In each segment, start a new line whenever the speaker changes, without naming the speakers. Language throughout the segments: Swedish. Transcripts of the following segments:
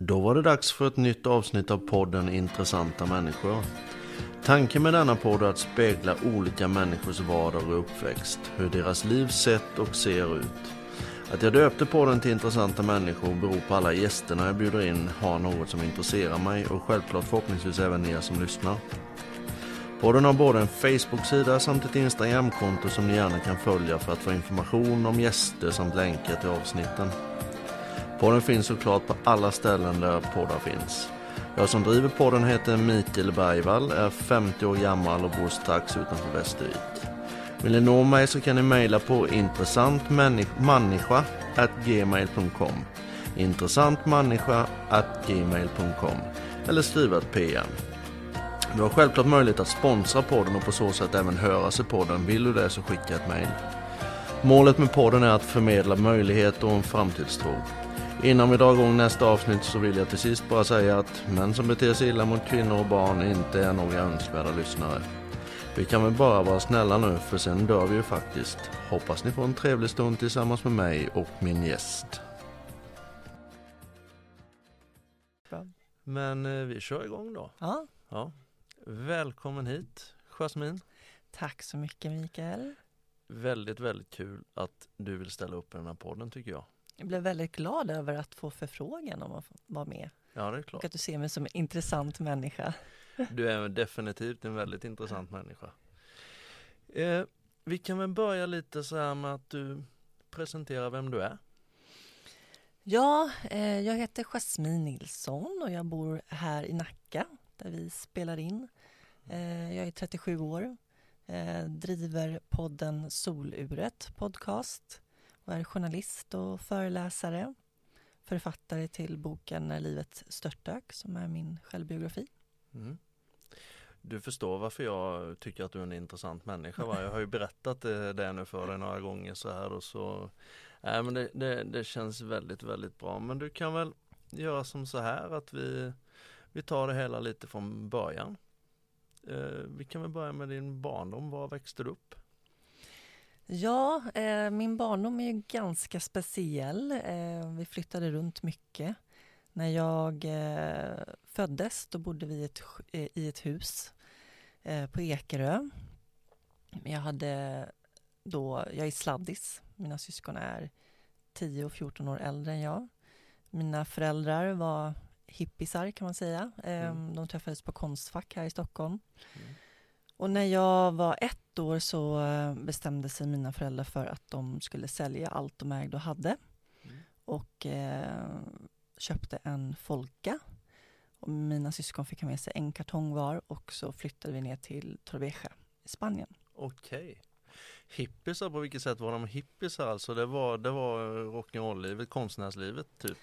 Då var det dags för ett nytt avsnitt av podden Intressanta människor. Tanken med denna podd är att spegla olika människors vardag och uppväxt, hur deras liv sett och ser ut. Att jag döpte podden till Intressanta människor beror på alla gästerna jag bjuder in har något som intresserar mig och självklart förhoppningsvis även er som lyssnar. Podden har både en Facebook-sida samt ett Instagram-konto som ni gärna kan följa för att få information om gäster samt länkar till avsnitten. Podden finns såklart på alla ställen där poddar finns. Jag som driver podden heter Mikael Bergvall, är 50 år gammal och bor strax utanför Västervik. Vill ni nå mig så kan ni mejla på intressantmänniska@gmail.com intressantmänniska@gmail.com eller skriva ett PM. Du har självklart möjlighet att sponsra podden och på så sätt även höras i podden. Vill du det så skicka ett mejl. Målet med podden är att förmedla möjligheter och en framtidstro. Innan vi drar igång nästa avsnitt så vill jag till sist bara säga att män som beter sig illa mot kvinnor och barn inte är några önskvärda lyssnare. Vi kan väl bara vara snälla nu för sen dör vi ju faktiskt. Hoppas ni får en trevlig stund tillsammans med mig och min gäst. Men eh, vi kör igång då.
Ja,
Ja. Välkommen hit Jasmin.
tack så mycket Mikael.
Väldigt, väldigt kul att du vill ställa upp i den här podden tycker jag.
Jag blev väldigt glad över att få förfrågan om att vara med
Ja, det är
och
klart.
att du ser mig som en intressant människa.
Du är definitivt en väldigt intressant människa. Eh, vi kan väl börja lite så här med att du presenterar vem du är.
Ja, eh, jag heter Jasmine Nilsson och jag bor här i Nacka där vi spelar in. Eh, jag är 37 år, eh, driver podden Soluret podcast och är journalist och föreläsare. Författare till boken När livet störtdök som är min självbiografi.
Mm. Du förstår varför jag tycker att du är en intressant människa va? Jag har ju berättat det, det nu för dig några gånger så här och så Nej men det, det, det känns väldigt väldigt bra men du kan väl göra som så här att vi Vi tar det hela lite från början eh, Vi kan väl börja med din barndom, var växte du upp?
Ja, eh, min barndom är ju ganska speciell. Eh, vi flyttade runt mycket. När jag eh, föddes då bodde vi i ett, eh, i ett hus eh, på Ekerö. Jag hade då, jag är sladdis. Mina syskon är 10 och 14 år äldre än jag. Mina föräldrar var hippisar kan man säga.
Mm.
De träffades på Konstfack här i Stockholm.
Mm.
Och när jag var ett år så eh, bestämde sig mina föräldrar för att de skulle sälja allt de ägde och hade
Mm.
och eh, köpte en Folka. Och mina syskon fick ha med sig en kartong var och så flyttade vi ner till Torrevieja i Spanien.
Okej Hippisar, på vilket sätt var de hippisar alltså? Det var, det var rock'n'roll-livet, konstnärslivet typ?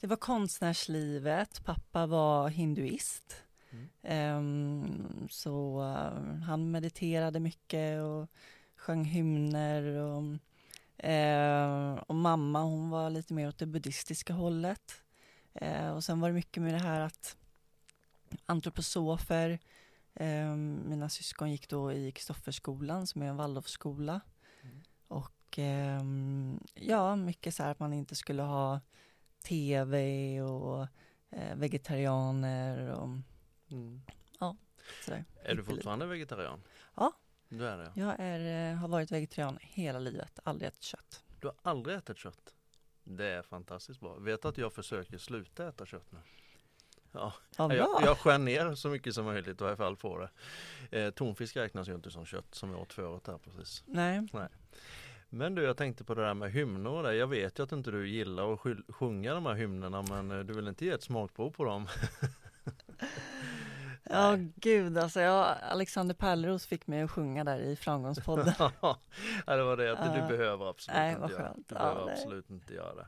Det var konstnärslivet, pappa var hinduist.
Mm.
Ehm, så han mediterade mycket och sjöng hymner och, eh, och mamma hon var lite mer åt det buddhistiska hållet. Eh, och sen var det mycket med det här att antroposofer, eh, mina syskon gick då i Kristofferskolan som är en Waldorfskola.
Mm.
Och ehm, ja, mycket så här att man inte skulle ha tv och eh, vegetarianer och
Mm.
sådär.
Är du fortfarande vegetarian?
Ja.
Du är det?
Jag är, eh, har varit vegetarian hela livet, aldrig ätit kött.
Du har aldrig ätit kött? Det är fantastiskt bra. Vet att jag försöker sluta äta kött nu? Ja,
Ja,
jag, jag skär ner så mycket som möjligt i varje fall på det. Eh, tonfisk räknas ju inte som kött som jag åt förut här precis.
Nej,
Men du, jag tänkte på det där med hymnor det. Jag vet ju att inte du gillar att sjunga de här hymnerna men eh, du vill inte ge ett smakprov på dem?
ja gud alltså. Jag, Alexander Pärleros fick mig att sjunga där i Framgångspodden.
ja, det var det att du
Ja.
behöver absolut
Nej,
inte göra. Du
Ja,
behöver
nej.
absolut inte göra det.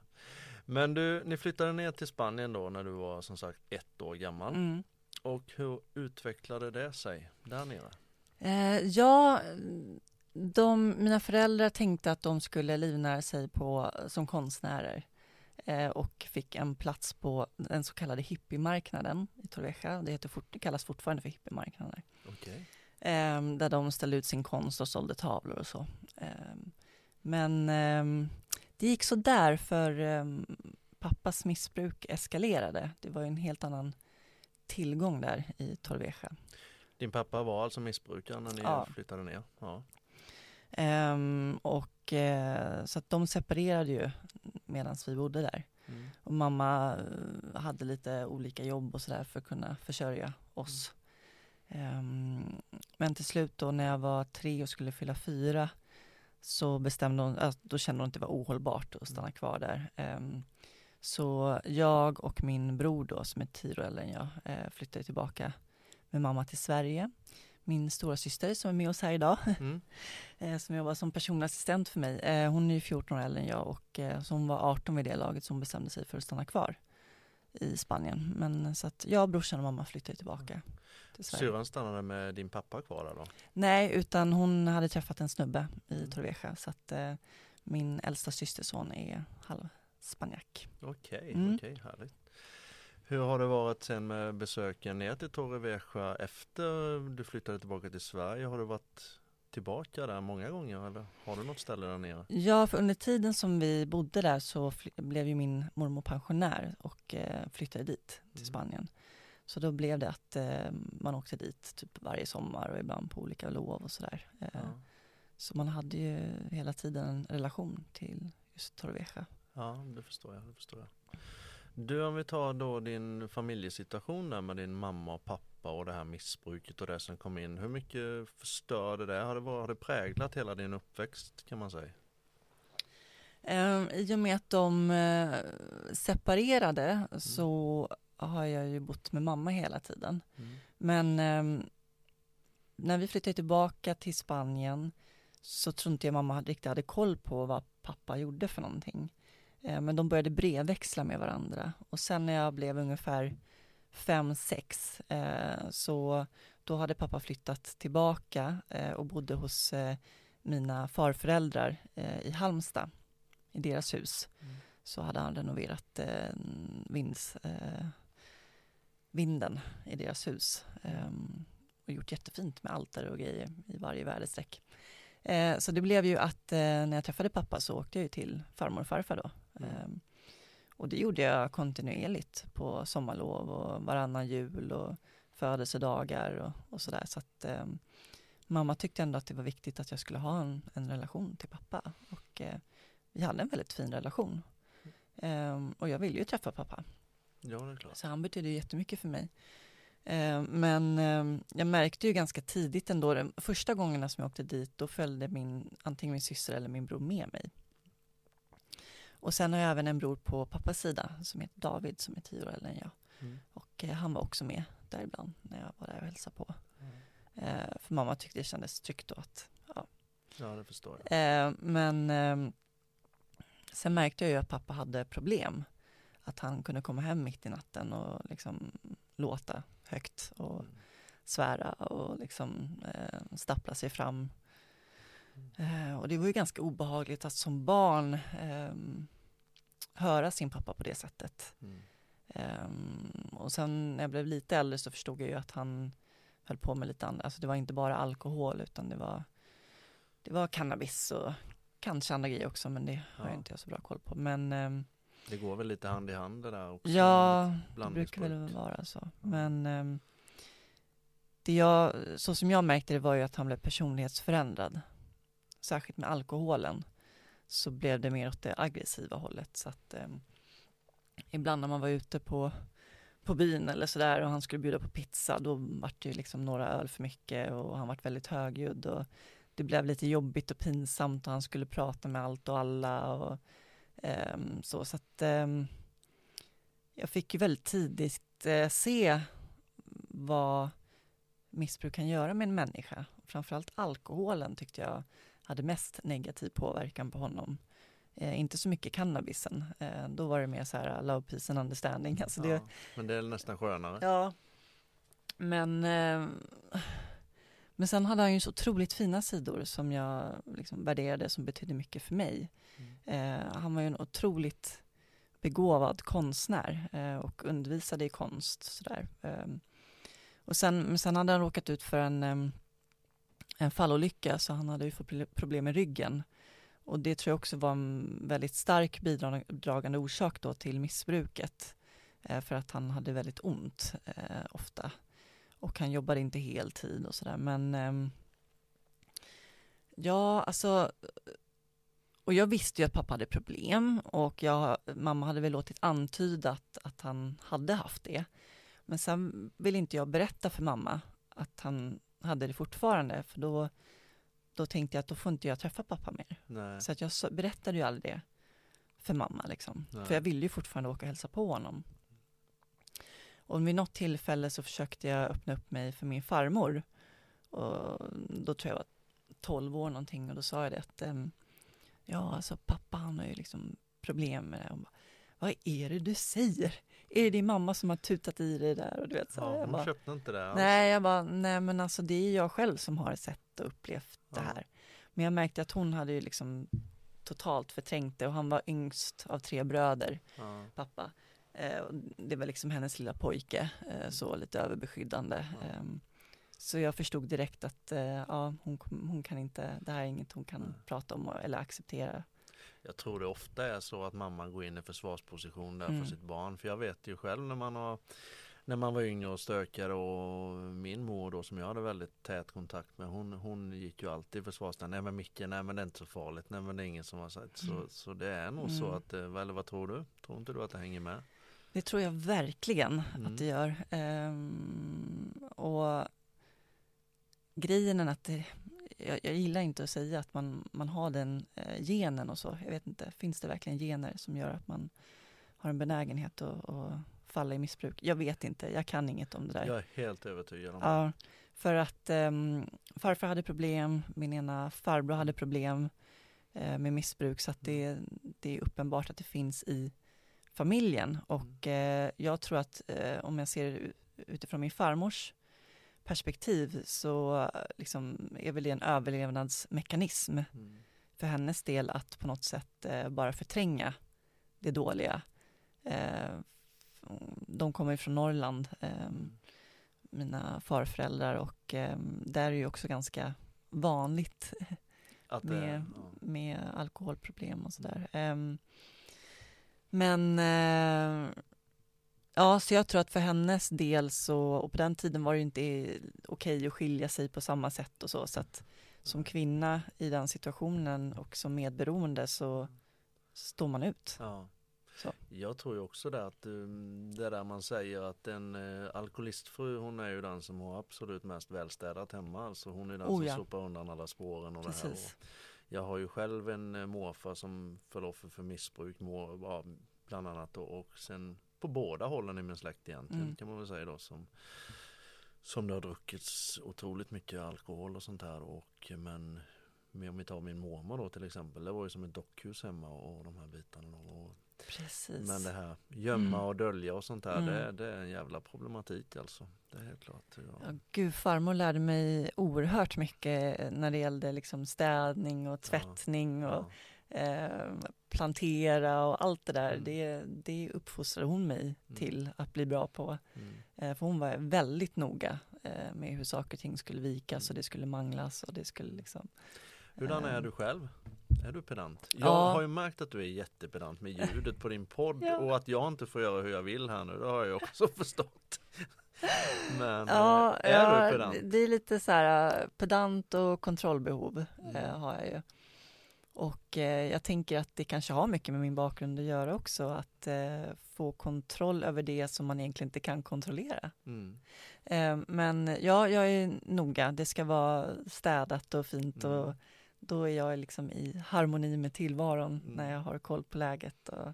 Men du, ni flyttade ner till Spanien då när du var som sagt ett år gammal.
Mm.
Och hur utvecklade det sig där nere?
Eh, ja, de, mina föräldrar tänkte att de skulle livnära sig på, som konstnärer och fick en plats på den så kallade hippiemarknaden i Torrevieja. Det, heter fort, det kallas fortfarande för hippiemarknader.
Okej.
Eh, där de ställde ut sin konst och sålde tavlor och så. Eh, men eh, det gick så där för eh, pappas missbruk eskalerade. Det var en helt annan tillgång där i Torrevieja.
Din pappa var alltså missbrukare när ni ja. flyttade ner? Ja.
Um, och uh, så att de separerade ju medan vi bodde där. Mm. Och mamma uh, hade lite olika jobb och sådär för att kunna försörja oss. Um, men till slut då när jag var tre och skulle fylla fyra så bestämde hon, uh, då kände hon att det var ohållbart att stanna kvar där. Um, så jag och min bror då som är tio år äldre än jag flyttade tillbaka med mamma till Sverige. Min stora syster som är med oss här idag, mm. Eh, som jobbar som personlig assistent för mig. Eh, hon är 14 år äldre än jag och eh, så hon var 18 vid det laget så hon bestämde sig för att stanna kvar i Spanien. Men så att jag, brorsan och mamma flyttade tillbaka.
Till Syrran stannade med din pappa kvar där då?
Nej, utan hon hade träffat en snubbe i mm. Torrevieja så att eh, min äldsta systerson är halv spanjack.
Okej, okay, mm. okej, okay, härligt. Hur har det varit sen med besöken ner till Torrevieja efter du flyttade tillbaka till Sverige? Har du varit tillbaka där många gånger eller har du något ställe där nere?
Ja, för under tiden som vi bodde där så blev ju min mormor pensionär och eh, flyttade dit till mm. Spanien. Så då blev det att eh, man åkte dit typ varje sommar och ibland på olika lov och sådär. Eh, ja. Så man hade ju hela tiden en relation till just Torrevieja.
Ja, det förstår jag. Det förstår jag. Du, om vi tar då din familjesituation där med din mamma och pappa och det här missbruket och det som kom in. Hur mycket förstörde det? Har det, varit, har det präglat hela din uppväxt kan man säga?
Um, I och med att de uh, separerade mm. så har jag ju bott med mamma hela tiden. Mm. Men um, när vi flyttade tillbaka till Spanien så tror inte jag mamma riktigt hade koll på vad pappa gjorde för någonting. Eh, men de började brevväxla med varandra och sen när jag blev ungefär fem, sex eh, så då hade pappa flyttat tillbaka eh, och bodde hos mina farföräldrar i Halmstad, i deras hus. Mm. Så hade han renoverat vinds, vinden i deras hus ehm, och gjort jättefint med altare och grejer i varje väderstreck. Så det blev ju att när jag träffade pappa så åkte jag ju till farmor och farfar då Mm. Ehm, och det gjorde jag kontinuerligt på sommarlov och varannan jul och födelsedagar och, och sådär. Så att eh, mamma tyckte ändå att det var viktigt att jag skulle ha en, en relation till pappa. Och eh, vi hade en väldigt fin relation. Eh, och jag ville ju träffa pappa.
Ja, det är klart.
Så han betydde jättemycket för mig. Ehm, men ehm, jag märkte ju ganska tidigt ändå, de första gångerna som jag åkte dit, då följde min, antingen min syster eller min bror med mig. Och sen har jag även en bror på pappas sida som heter David som är tio år äldre än jag. Mm. Och eh, han var också med där ibland när jag var där och hälsade på. Mm. Eh, för mamma tyckte det kändes tryggt då att, ja.
Ja, det förstår jag.
Eh, men ehm, sen märkte jag ju att pappa hade problem. Att han kunde komma hem mitt i natten och liksom låta högt och mm. svära och liksom eh, stappla sig fram Eh, och det var ju ganska obehagligt att som barn eh, höra sin pappa på det sättet. Mm. Eh, och sen när jag blev lite äldre så förstod jag ju att han höll på med lite annat. Alltså det var inte bara alkohol utan det var, det var cannabis och kanske andra grejer också men det har ja. jag inte så bra koll på. Men ehm,
det går väl lite hand i hand det där också?
Ja, det brukar väl vara så. Men ehm, det jag, så som jag märkte det var ju att han blev personlighetsförändrad särskilt med alkoholen, så blev det mer åt det aggressiva hållet. Så att eh, ibland när man var ute på, på byn eller sådär och han skulle bjuda på pizza, då var det ju liksom några öl för mycket och han var väldigt högljudd och det blev lite jobbigt och pinsamt och han skulle prata med allt och alla och eh, så. Så att eh, jag fick ju väldigt tidigt eh, se vad missbruk kan göra med en människa. Framförallt alkoholen tyckte jag hade mest negativ påverkan på honom. Eh, inte så mycket cannabisen. Eh, då var det mer så här love, peace and understanding. Alltså det, ja,
men det är nästan skönare.
Ja. Men, eh, men sen hade han ju så otroligt fina sidor som jag liksom värderade, som betydde mycket för mig. Mm. Eh, han var ju en otroligt begåvad konstnär eh, och undervisade i konst. Sådär. Eh, och sen, sen hade han råkat ut för en en fallolycka så han hade ju fått problem med ryggen. Och det tror jag också var en väldigt stark bidragande orsak då till missbruket. Eh, för att han hade väldigt ont eh, ofta. Och han jobbade inte heltid och sådär. Men eh, ja, alltså och jag visste ju att pappa hade problem och jag, mamma hade väl låtit antyda att, att han hade haft det. Men sen ville inte jag berätta för mamma att han hade det fortfarande, för då, då tänkte jag att då får inte jag träffa pappa mer.
Nej.
Så att jag berättade ju aldrig det för mamma liksom. För jag ville ju fortfarande åka och hälsa på honom. Och vid något tillfälle så försökte jag öppna upp mig för min farmor. Och då tror jag var 12 år någonting och då sa jag det att um, ja, alltså pappa han har ju liksom problem med det. Bara, Vad är det du säger? Är det din mamma som har tutat i dig där? Och du vet, så
ja, hon
bara,
köpte inte det alls.
Nej, jag bara, nej men alltså det är jag själv som har sett och upplevt det här. Men jag märkte att hon hade ju liksom totalt förträngt det och han var yngst av tre bröder,
ja.
pappa. Eh, det var liksom hennes lilla pojke, eh, så lite överbeskyddande. Eh, så jag förstod direkt att eh, ja, hon, hon kan inte, det här är inget hon kan prata om eller acceptera.
Jag tror det ofta är så att mamman går in i försvarsposition där mm. för sitt barn. För jag vet ju själv när man har när man var yngre och stökade och min mor då som jag hade väldigt tät kontakt med hon, hon gick ju alltid i försvarsställning. Nej men Micke, nej men det är inte så farligt. Nej men det är ingen som har sagt. Så, mm. så det är nog mm. så att, eh, eller vad tror du? Tror inte du att det hänger med?
Det tror jag verkligen mm. att det gör. Ehm, och grejen är att det, jag, jag, gillar inte att säga att man, man har den eh, genen och så. Jag vet inte, finns det verkligen gener som gör att man har en benägenhet att, att falla i missbruk? Jag vet inte, jag kan inget om det där.
Jag är helt övertygad om
det. Ja, för att um, farfar hade problem, min ena farbror hade problem uh, med missbruk så att det, det är uppenbart att det finns i familjen och uh, jag tror att uh, om jag ser utifrån min farmors perspektiv så liksom, är väl det en överlevnadsmekanism mm. för hennes del att på något sätt eh, bara förtränga det dåliga. Eh, de kommer från Norrland, eh, mm. mina farföräldrar och ehm, där är det ju också ganska vanligt att, med, ja. med alkoholproblem och sådär. Ehm, men eh, Ja, så jag tror att för hennes del så, och på den tiden var det inte okej att skilja sig på samma sätt och så, så att som kvinna i den situationen och som medberoende så står man ut.
Ja. Så. Jag tror ju också det att um, det där man säger att en uh, alkoholistfru hon är ju den som har absolut mest välstädat hemma. Alltså hon är den oh, som ja. sopar undan alla spåren och Precis. det här. Och jag har ju själv en uh, morfar som föll offer för missbruk, mor, bland annat då, och sen på båda hållen i min släkt egentligen mm. kan man väl säga då som som det har druckits otroligt mycket alkohol och sånt här och men om vi tar min mormor då till exempel det var ju som ett dockhus hemma och de här bitarna och,
Precis.
Men det här gömma mm. och dölja och sånt där mm. det, det, är en jävla problematik alltså. Det är helt klart. Ja.
Ja, gud, farmor lärde mig oerhört mycket när det gällde liksom städning och tvättning ja. och Eh, plantera och allt det där, mm. det, det uppfostrade hon mig mm. till att bli bra på. Mm. Eh, för hon var väldigt noga eh, med hur saker och ting skulle vikas och det skulle manglas och det skulle liksom
Hurdan är du själv? Är du pedant? Jag ja. har ju märkt att du är jättepedant med ljudet på din podd ja. och att jag inte får göra hur jag vill här nu, det har jag också förstått. Men ja, är ja, du pedant?
Det är lite så här pedant och kontrollbehov mm. har jag ju. Och eh, jag tänker att det kanske har mycket med min bakgrund att göra också, att eh, få kontroll över det som man egentligen inte kan kontrollera. Mm. Eh, men ja, jag är noga, det ska vara städat och fint mm. och då är jag liksom i harmoni med tillvaron mm. när jag har koll på läget. Och,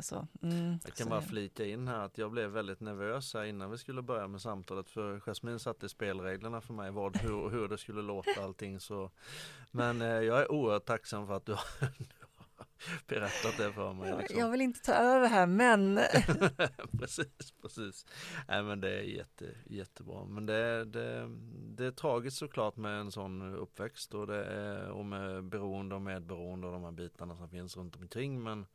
så,
mm, jag kan bara flika in här att jag blev väldigt nervös här innan vi skulle börja med samtalet för Jasmine satte spelreglerna för mig vad, hur, hur det skulle låta allting så Men eh, jag är oerhört tacksam för att du har berättat det för mig.
Liksom. Jag vill inte ta över här men
Precis, precis. Nej men det är jätte, jättebra men det, det, det är tragiskt såklart med en sån uppväxt och det är och med beroende och medberoende och de här bitarna som finns runt omkring men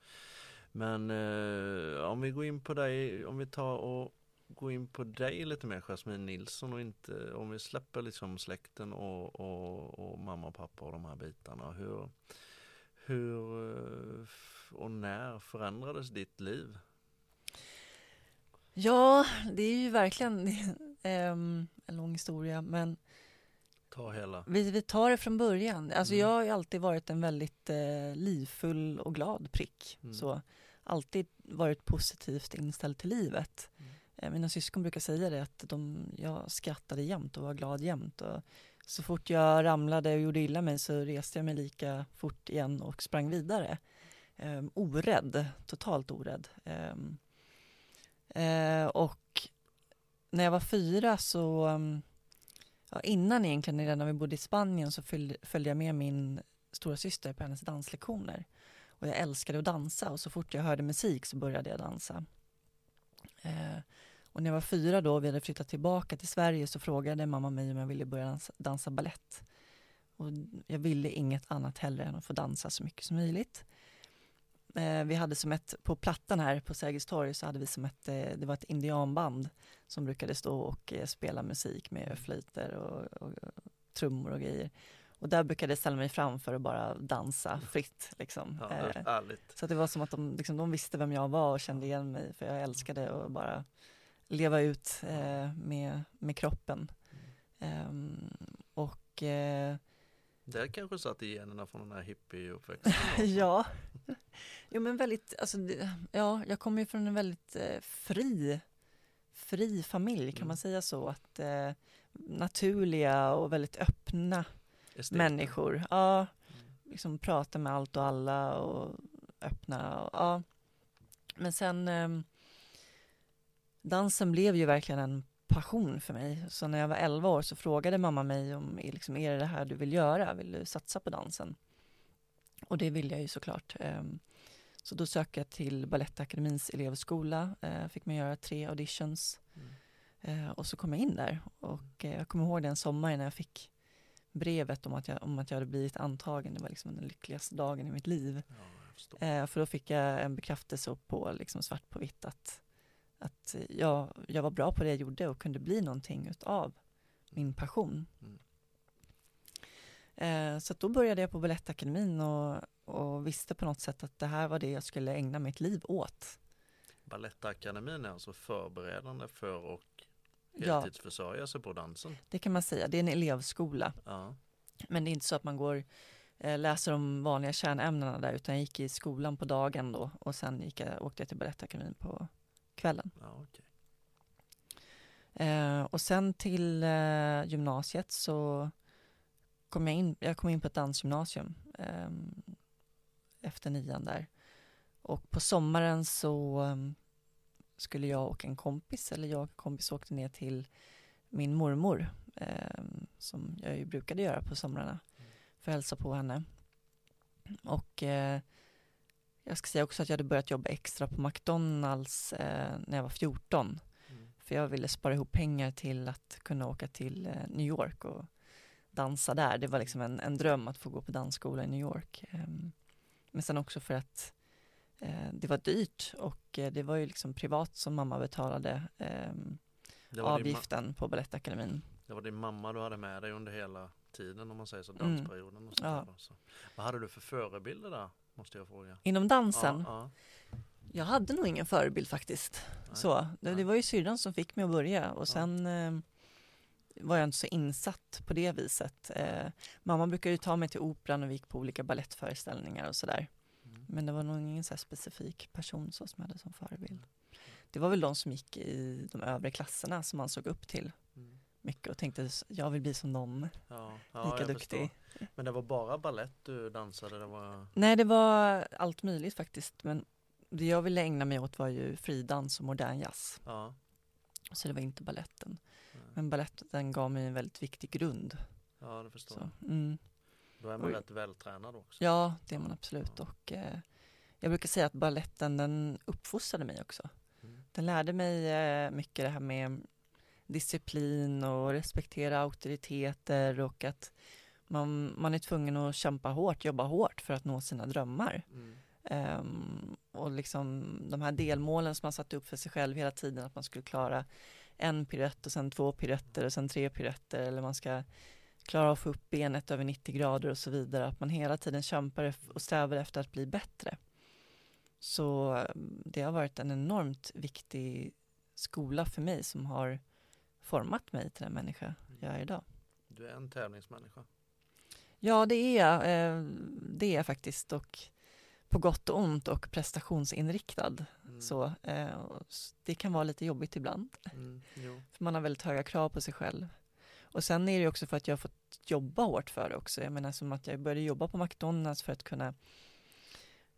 men eh, om vi går in på dig, om vi tar och går in på dig lite mer Jasmine Nilsson och inte, om vi släpper liksom släkten och, och, och mamma och pappa och de här bitarna. Hur, Hur eh, och när förändrades ditt liv?
Ja, det är ju verkligen um, en lång historia, men
Ta hela.
Vi, vi tar det från början. Alltså
Mm.
Jag har ju alltid varit en väldigt eh, livfull och glad prick.
Mm.
Så alltid varit positivt inställd till livet.
Mm.
Eh, mina syskon brukar säga det att de, jag skrattade jämt och var glad jämt. Och så fort jag ramlade och gjorde illa mig så reste jag mig lika fort igen och sprang vidare. Eh, orädd, totalt orädd. Ehm, eh, och när jag var fyra så um, ja, innan egentligen, redan när vi bodde i Spanien så följde, följde jag med min stora syster på hennes danslektioner. Och jag älskade att dansa och så fort jag hörde musik så började jag dansa. Eh, och när jag var fyra då och vi hade flyttat tillbaka till Sverige så frågade mamma mig om jag ville börja dansa, dansa ballett. Och jag ville inget annat heller än att få dansa så mycket som möjligt. Eh, vi hade som ett, på plattan här på Sergels torg så hade vi som ett, eh, det var ett indianband som brukade stå och eh, spela musik med flöjter och, och, och trummor och grejer. Och där brukade jag ställa mig fram för att bara dansa fritt. Liksom.
Ja,
Eh, så det var som att de, liksom, de visste vem jag var och kände igen mig för jag älskade att bara leva ut eh, med, med kroppen. Och eh,
Det kanske satt i generna från den här hippieuppväxten.
ja, jo men väldigt, alltså, ja, jag kommer ju från en väldigt eh, fri, fri familj, kan
Mm.
man säga så? Att eh, naturliga och väldigt öppna
Esteten.
människor. Ja, liksom prata med allt och alla och öppna. Och, ja. Men sen ehm, dansen blev ju verkligen en passion för mig. Så när jag var 11 år så frågade mamma mig om liksom, är det det här du vill göra? Vill du satsa på dansen? Och det vill jag ju såklart. Ehm, Så då sökte jag till Balettakademins elevskola. Eh, Fick man göra tre auditions.
Mm.
Eh, Och så kom jag in där. Och eh, jag kommer ihåg den sommaren när jag fick brevet om att jag, om att jag hade blivit antagen. Det var liksom den lyckligaste dagen i mitt liv.
Ja.
Eh, för då fick jag en bekräftelse på liksom svart på vitt att, att jag, jag var bra på det jag gjorde och kunde bli någonting utav min passion.
Mm.
Eh, så då började jag på Balettakademin och, och visste på något sätt att det här var det jag skulle ägna mitt liv åt.
Balettakademin är alltså förberedande för
Ja,
heltidsförsörja sig på dansen.
det kan man säga. Det är en elevskola.
Ja.
Men det är inte så att man går eh, läser de vanliga kärnämnena där utan jag gick i skolan på dagen då och sen gick jag, åkte jag till Balettakademin på kvällen.
Ja, okej.
Eh, och sen till eh, gymnasiet så kom jag in, jag kom in på ett dansgymnasium eh, efter nian där. Och på sommaren så eh, skulle jag och en kompis, eller jag och en kompis åkte ner till min mormor eh, som jag ju brukade göra på somrarna för att hälsa på henne. Och eh, jag ska säga också att jag hade börjat jobba extra på McDonalds eh, när jag var 14
Mm.
för jag ville spara ihop pengar till att kunna åka till eh, New York och dansa där. Det var liksom en, en dröm att få gå på dansskola i New York. Ehm, Men sen också för att det var dyrt och eh, det var ju liksom privat som mamma betalade ehm,
ma-
avgiften på Balettakademin.
det var din mamma du hade med dig under hela tiden om man säger så,
Mm.
dansperioden. Och sånt
Ja.
så. Vad hade du för förebilder där? Måste jag fråga.
Inom dansen,
Ja,
jag hade nog ingen förebild faktiskt.
ja.
Så, det, det var ju syrran som fick mig att börja och
Ja.
sen eh, var jag inte så insatt på det viset. Eh, mamma brukade ju ta mig till operan och vi gick på olika ballettföreställningar och sådär. Men det var nog ingen så specifik person så som jag hade som förebild. Det var väl de som gick i de övre klasserna som man såg upp till
Mm.
mycket och tänkte jag vill bli som dem,
Ja, ja,
lika duktig.
förstår. Men det var bara ballett du dansade? Det var...
Nej, det var allt möjligt faktiskt. Men det jag ville ägna mig åt var ju fridans och modern jazz.
Ja.
Så det var inte balletten. Men balletten gav mig en väldigt viktig grund.
Ja, det förstår
Så, mm.
Då är man
Oj.
rätt vältränad också.
Ja, det är man absolut. Och eh, jag brukar säga att balletten den uppfostrade mig också.
Mm.
Den lärde mig eh, mycket det här med disciplin och respektera auktoriteter och att man, man är tvungen att kämpa hårt, jobba hårt för att nå sina drömmar.
Mm.
Ehm, och liksom de här delmålen som man satte upp för sig själv hela tiden, att man skulle klara en piruett och sen två piruetter och sen tre piruetter eller man ska klara av att få upp benet över 90 grader och så vidare. Att man hela tiden kämpar och strävar efter att bli bättre. Så mm, det har varit en enormt viktig skola för mig som har format mig till den människa jag är idag.
Du är en tävlingsmänniska.
Ja, det är jag. Eh, det är jag faktiskt. Och på gott och ont och prestationsinriktad. Mm. Så, eh, det kan vara lite jobbigt ibland. Mm, för man har väldigt höga krav på sig själv. Och sen är det också för att jag har fått jobba hårt för det också. Jag menar som att jag började jobba på McDonalds för att kunna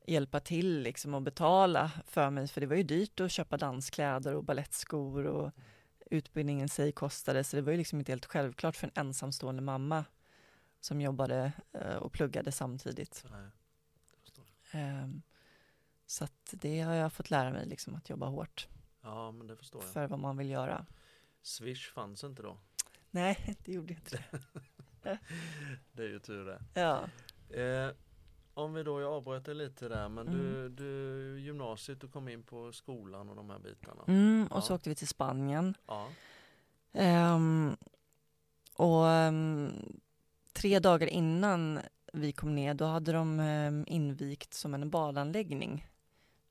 hjälpa till liksom och betala för mig. För det var ju dyrt att köpa danskläder och ballettskor och utbildningen sig kostade. Så det var ju liksom inte helt självklart för en ensamstående mamma som jobbade eh, och pluggade samtidigt. Nej, um, så att det har jag fått lära mig, liksom att jobba hårt.
Ja, men det förstår jag.
För vad man vill göra.
Swish fanns inte då?
Nej, det gjorde inte
det. det är ju tur det.
Ja.
Eh, om vi då, jag avbröt dig lite där, men mm. du, du gymnasiet, du kom in på skolan och de här bitarna.
Mm, och ja. så åkte vi till Spanien.
Ja.
Um, och um, tre dagar innan vi kom ner, då hade de um, invigt som en badanläggning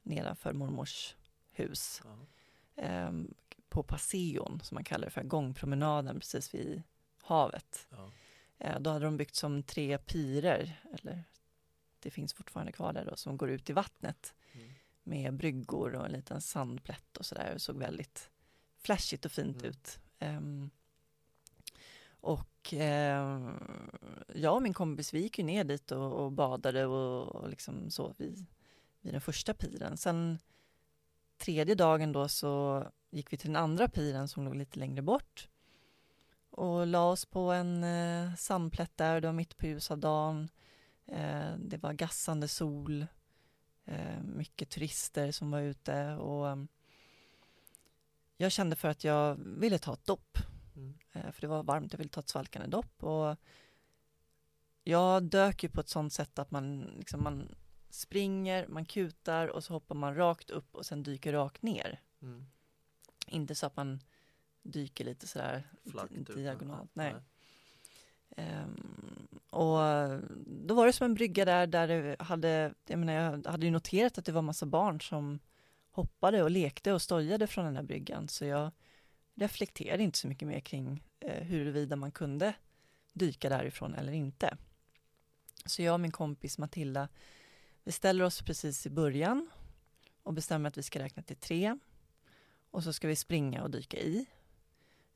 nedanför mormors hus. Ja. På Passeon, som man kallar det för, gångpromenaden precis vid havet. Ja. Uh, då hade de byggt som tre pirer, eller det finns fortfarande kvar där då, som går ut i vattnet mm. med bryggor och en liten sandplätt och sådär. Det såg väldigt flashigt och fint mm. ut. Um, och eh, jag och min kompis, vi gick ju ner dit och, och badade och, och liksom så vid, vid den första piren. Sen tredje dagen då så gick vi till den andra piren som låg lite längre bort och la oss på en eh, sandplätt där, det var mitt på ljusa dagen. Eh, det var gassande sol, eh, mycket turister som var ute och um, jag kände för att jag ville ta ett dopp. Mm. Eh, för det var varmt, jag ville ta ett svalkande dopp och jag dök ju på ett sånt sätt att man, liksom, man springer, man kutar och så hoppar man rakt upp och sen dyker rakt ner. Mm. Inte så att man dyker lite sådär diagonalt. Nej. nej. Um, och då var det som en brygga där, där det hade, jag menar, jag hade ju noterat att det var massa barn som hoppade och lekte och stojade från den här bryggan, så jag reflekterade inte så mycket mer kring eh, huruvida man kunde dyka därifrån eller inte. Så jag och min kompis Matilda, vi ställer oss precis i början och bestämmer att vi ska räkna till tre och så ska vi springa och dyka i.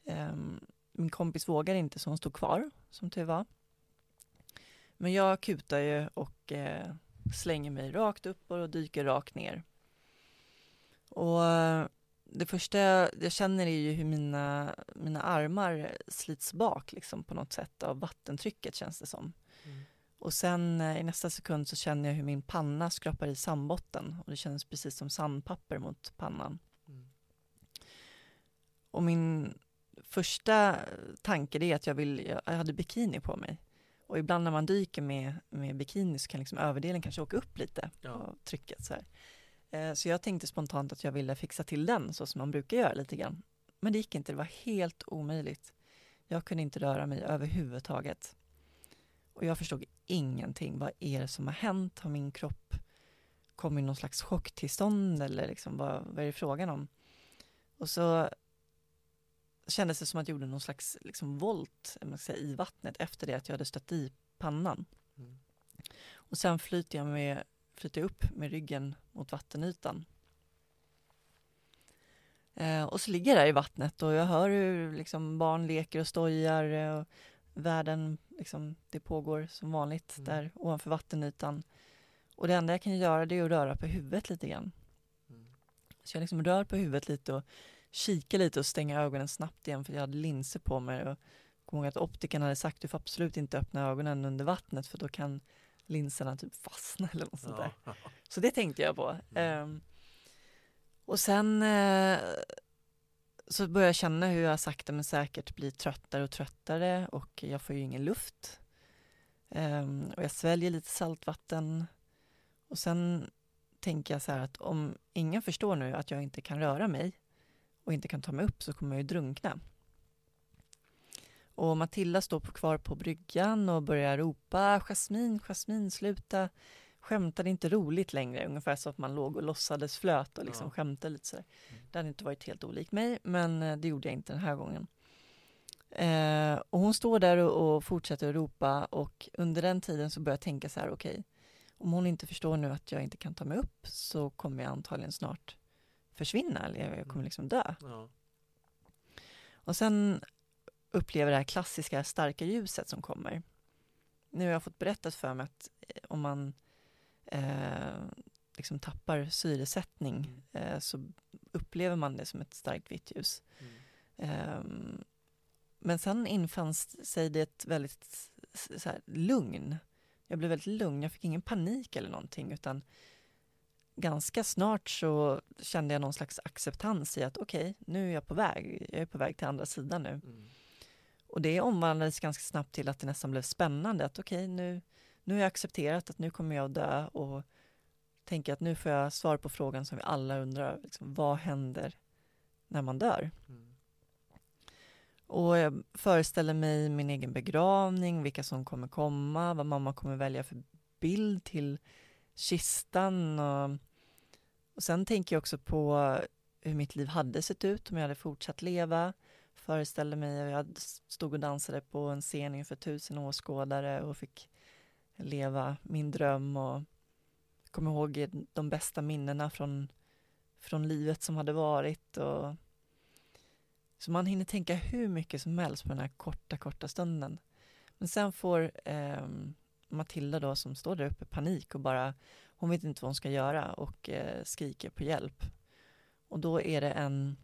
Um, min kompis vågar inte så hon stod kvar, som tur var. Men jag kutar ju och eh, slänger mig rakt upp och dyker rakt ner. Och det första jag känner är ju hur mina, mina armar slits bak liksom på något sätt av vattentrycket känns det som. Mm. Och sen eh, i nästa sekund så känner jag hur min panna skrapar i sandbotten och det känns precis som sandpapper mot pannan. Och min första tanke är att jag vill, jag hade bikini på mig. Och ibland när man dyker med, med bikini så kan liksom överdelen kanske åka upp lite ja. av trycket. Så, eh, så jag tänkte spontant att jag ville fixa till den så som man brukar göra lite grann. Men det gick inte, det var helt omöjligt. Jag kunde inte röra mig överhuvudtaget. Och jag förstod ingenting. Vad är det som har hänt? Har min kropp kommit i någon slags chocktillstånd eller liksom, vad, vad är det frågan om? Och så kändes det som att jag gjorde någon slags liksom, volt man säga, i vattnet efter det att jag hade stött i pannan. Mm. Och sen flyter jag, med, flyter upp med ryggen mot vattenytan. Eh, och så ligger jag där i vattnet och jag hör hur liksom, barn leker och stojar. Och världen, liksom, det pågår som vanligt mm. där ovanför vattenytan. Och det enda jag kan göra det är att röra på huvudet lite grann. Mm. Så jag liksom rör på huvudet lite och kika lite och stänga ögonen snabbt igen för jag hade linser på mig. Och kom ihåg att optiken hade sagt du får absolut inte öppna ögonen under vattnet för då kan linserna typ fastna eller något sånt där. Ja. Så det tänkte jag på. Mm. Um, och sen uh, så börjar jag känna hur jag sakta men säkert blir tröttare och tröttare och jag får ju ingen luft. Um, och jag sväljer lite saltvatten. Och sen tänker jag så här att om ingen förstår nu att jag inte kan röra mig och inte kan ta mig upp så kommer jag ju drunkna. Och Matilda står kvar på bryggan och börjar ropa Jasmin, Jasmin, sluta skämta, det är inte roligt längre. Ungefär så att man låg och låtsades flöt och liksom ja. skämtade lite sådär. Mm. Det hade inte varit helt olikt mig, men eh, det gjorde jag inte den här gången. Eh, och hon står där och, och, fortsätter att ropa och under den tiden så börjar jag tänka så här, okej, okay, om hon inte förstår nu att jag inte kan ta mig upp så kommer jag antagligen snart försvinna, eller jag kommer mm. liksom dö. Ja. Och sen upplever det här klassiska starka ljuset som kommer. Nu har jag fått berättat för mig att eh, om man eh, liksom tappar syresättning mm. eh, så upplever man det som ett starkt vitt ljus. Mm. Eh, men sen infann sig det ett väldigt här, lugn. Jag blev väldigt lugn, jag fick ingen panik eller någonting utan ganska snart så kände jag någon slags acceptans i att okej, okay, nu är jag på väg, jag är på väg till andra sidan nu. Mm. Och det omvandlades ganska snabbt till att det nästan blev spännande att okej, okay, nu, nu har jag accepterat att nu kommer jag dö och tänker att nu får jag svar på frågan som vi alla undrar, liksom, vad händer när man dör? Mm. Och jag föreställer mig min egen begravning, vilka som kommer komma, vad mamma kommer välja för bild till kistan och, och sen tänker jag också på hur mitt liv hade sett ut om jag hade fortsatt leva. Föreställde mig att jag stod och dansade på en scen inför tusen åskådare och fick leva min dröm och kom ihåg de bästa minnena från, från livet som hade varit. Och, så man hinner tänka hur mycket som helst på den här korta, korta stunden. Men sen får eh, Matilda då som står där uppe panik och bara, hon vet inte vad hon ska göra och eh, skriker på hjälp. Och då är det en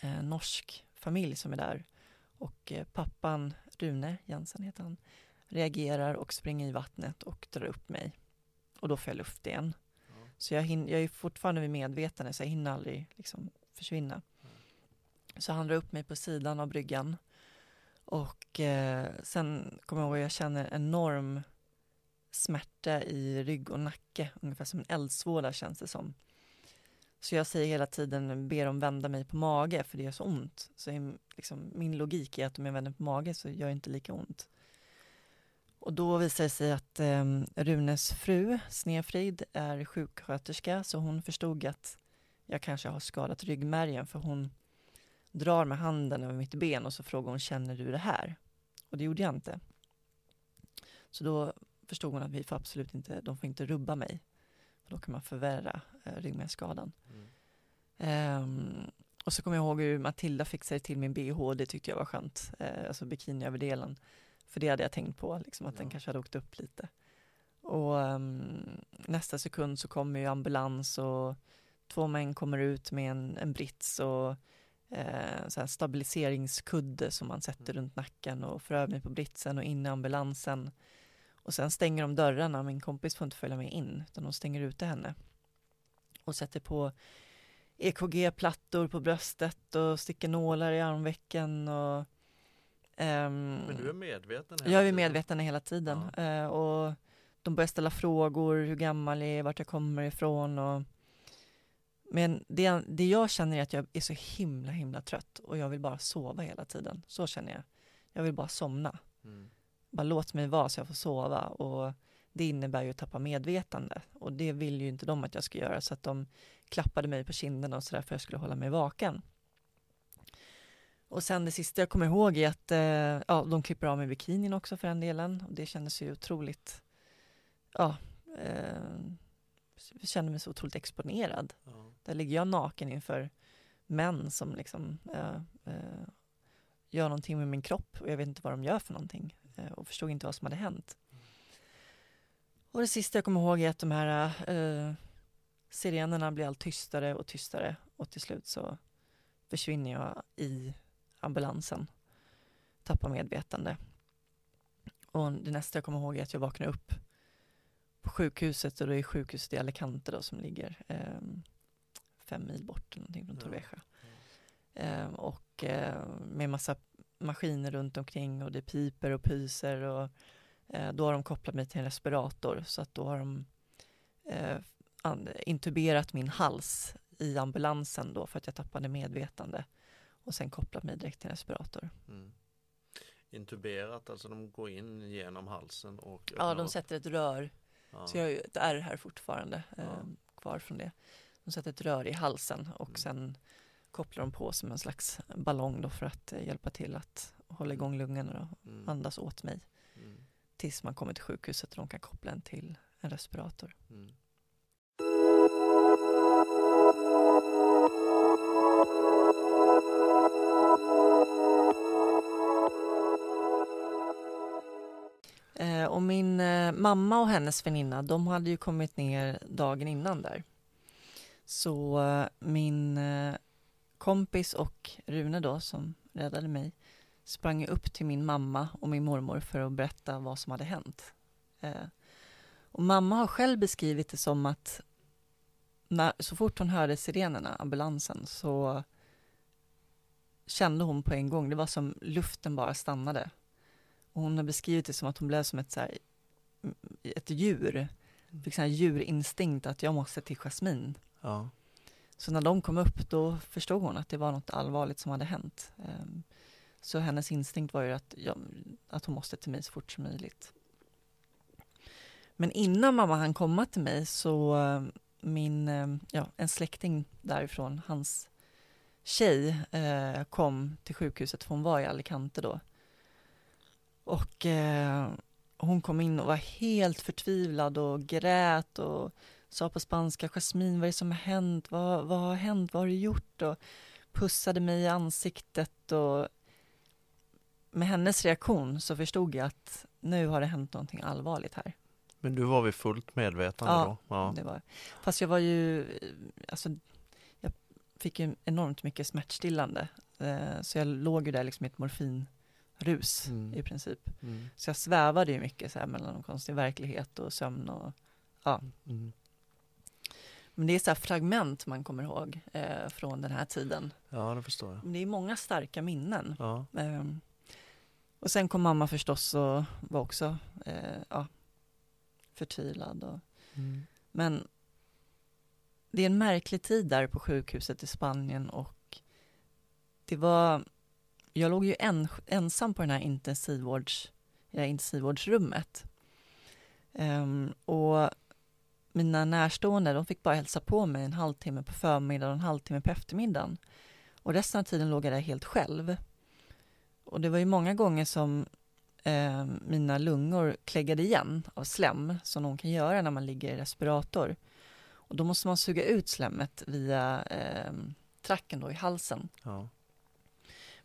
eh, norsk familj som är där och eh, pappan Rune Jensen heter han reagerar och springer i vattnet och drar upp mig. Och då får jag luft igen. Ja. Så jag, hinner, jag är fortfarande vid medvetande så jag hinner aldrig liksom försvinna. Ja. Så han drar upp mig på sidan av bryggan. Och eh, sen kommer jag ihåg att jag känner enorm smärta i rygg och nacke, ungefär som en eldsvåda känns det som. Så jag säger hela tiden, ber dem vända mig på mage för det gör så ont. Så liksom, min logik är att om jag vänder på mage så gör det inte lika ont. Och då visar det sig att eh, Runes fru, Snefrid, är sjuksköterska så hon förstod att jag kanske har skadat ryggmärgen för hon drar med handen över mitt ben och så frågar hon känner du det här? Och det gjorde jag inte. Så då förstod hon att vi får absolut inte, de får inte rubba mig. För då kan man förvärra eh, ryggmärgsskadan. Mm. Um, och så kommer jag ihåg hur Matilda fixade till min bh, det tyckte jag var skönt, eh, alltså bikiniöverdelen. För det hade jag tänkt på, liksom, att ja. den kanske hade åkt upp lite. Och um, nästa sekund så kommer ju ambulans och två män kommer ut med en, en brits och eh, så stabiliseringskudde som man sätter mm. runt nacken och för över mig på britsen och in i ambulansen. Och sen stänger de dörrarna, min kompis får inte följa med in, utan de stänger ute henne. Och sätter på EKG-plattor på bröstet och sticker nålar i armvecken och
Um, Men du är medveten?
Hela jag är medveten hela tiden. Ja. Uh, och de börjar ställa frågor, hur gammal jag är, vart jag kommer ifrån och men det, det jag känner är att jag är så himla, himla trött och jag vill bara sova hela tiden. Så känner jag. Jag vill bara somna. Mm. Bara låt mig vara så jag får sova och det innebär ju att tappa medvetande och det vill ju inte de att jag ska göra så att de klappade mig på kinden och sådär för att jag skulle hålla mig vaken. Och sen det sista jag kommer ihåg är att eh, ja, de klipper av mig bikinin också för den delen. Och det kändes ju otroligt, ja, eh, jag kände mig så otroligt exponerad. Ja. Där ligger jag naken inför män som liksom eh, eh, gör någonting med min kropp och jag vet inte vad de gör för någonting och förstod inte vad som hade hänt. Mm. Och det sista jag kommer ihåg är att de här eh, sirenerna blir allt tystare och tystare och till slut så försvinner jag i ambulansen. Tappar medvetande. Och det nästa jag kommer ihåg är att jag vaknar upp på sjukhuset och det är sjukhuset i Alicante då som ligger eh, fem mil bort någonting från Torrevieja. Eh, och eh, med massa maskiner runt omkring och det piper och pyser och eh, då har de kopplat mig till en respirator så att då har de eh, intuberat min hals i ambulansen då för att jag tappade medvetande och sen kopplat mig direkt till en respirator. Mm.
intuberat, alltså de går in genom halsen och
Ja, de
upp.
sätter ett rör,
Ja.
så jag har ju ett ärr här fortfarande
Ja.
eh, kvar från det. De sätter ett rör i halsen och
Mm.
sen kopplar de på som en slags ballong då för att eh, hjälpa till att hålla igång lungorna och
Mm.
andas åt mig
Mm.
tills man kommer till sjukhuset och de kan koppla en till en respirator.
Mm.
Eh, och min eh, mamma och hennes väninna, de hade ju kommit ner dagen innan där. Så eh, min eh, kompis och Rune då, som räddade mig, sprang upp till min mamma och min mormor för att berätta vad som hade hänt. Eh, och mamma har själv beskrivit det som att när, så fort hon hörde sirenerna, ambulansen, så kände hon på en gång, det var som luften bara stannade. Och hon har beskrivit det som att hon blev som ett, så här, mm, ett djur. Fick sån här djurinstinkt att jag måste till Jasmine.
Ja.
Så när de kom upp då förstod hon att det var något allvarligt som hade hänt. Ehm, så hennes instinkt var ju att, ja, att hon måste till mig så fort som möjligt. Men innan mamma hann komma till mig så eh, min, eh, ja, en släkting därifrån, hans tjej eh, kom till sjukhuset för hon var i Alicante då. Och hon kom in och var helt förtvivlad och grät och sa på spanska, Jasmin vad är det som har hänt? Vad, vad har hänt? Vad har du gjort? Och pussade mig i ansiktet och med hennes reaktion så förstod jag att nu har det hänt någonting allvarligt här.
Men du var vid fullt medvetande
Ja,
då? Ja.
Det var, fast jag var ju, alltså, jag fick ju enormt mycket smärtstillande. Eh, så jag låg ju där liksom i ett morfinrus
Mm.
i princip.
Mm.
Så jag svävade ju mycket så här mellan konstig verklighet och sömn och
Mm.
Men det är så här fragment man kommer ihåg eh, från den här tiden.
Ja, det förstår jag.
Men det är många starka minnen.
Ja.
Ehm, och sen kom mamma förstås och var också eh, ja, förtvivlad. Och,
Mm.
men det är en märklig tid där på sjukhuset i Spanien och det var, jag låg ju en, ensam på den här intensivvårds, i det här intensivvårdsrummet. Ehm, och mina närstående, de fick bara hälsa på mig en halvtimme på förmiddagen och en halvtimme på eftermiddagen. Och resten av tiden låg jag där helt själv. Och det var ju många gånger som eh, mina lungor kläggade igen av slem, som de kan göra när man ligger i respirator. Och då måste man suga ut slemmet via eh, tracken då i halsen.
Ja.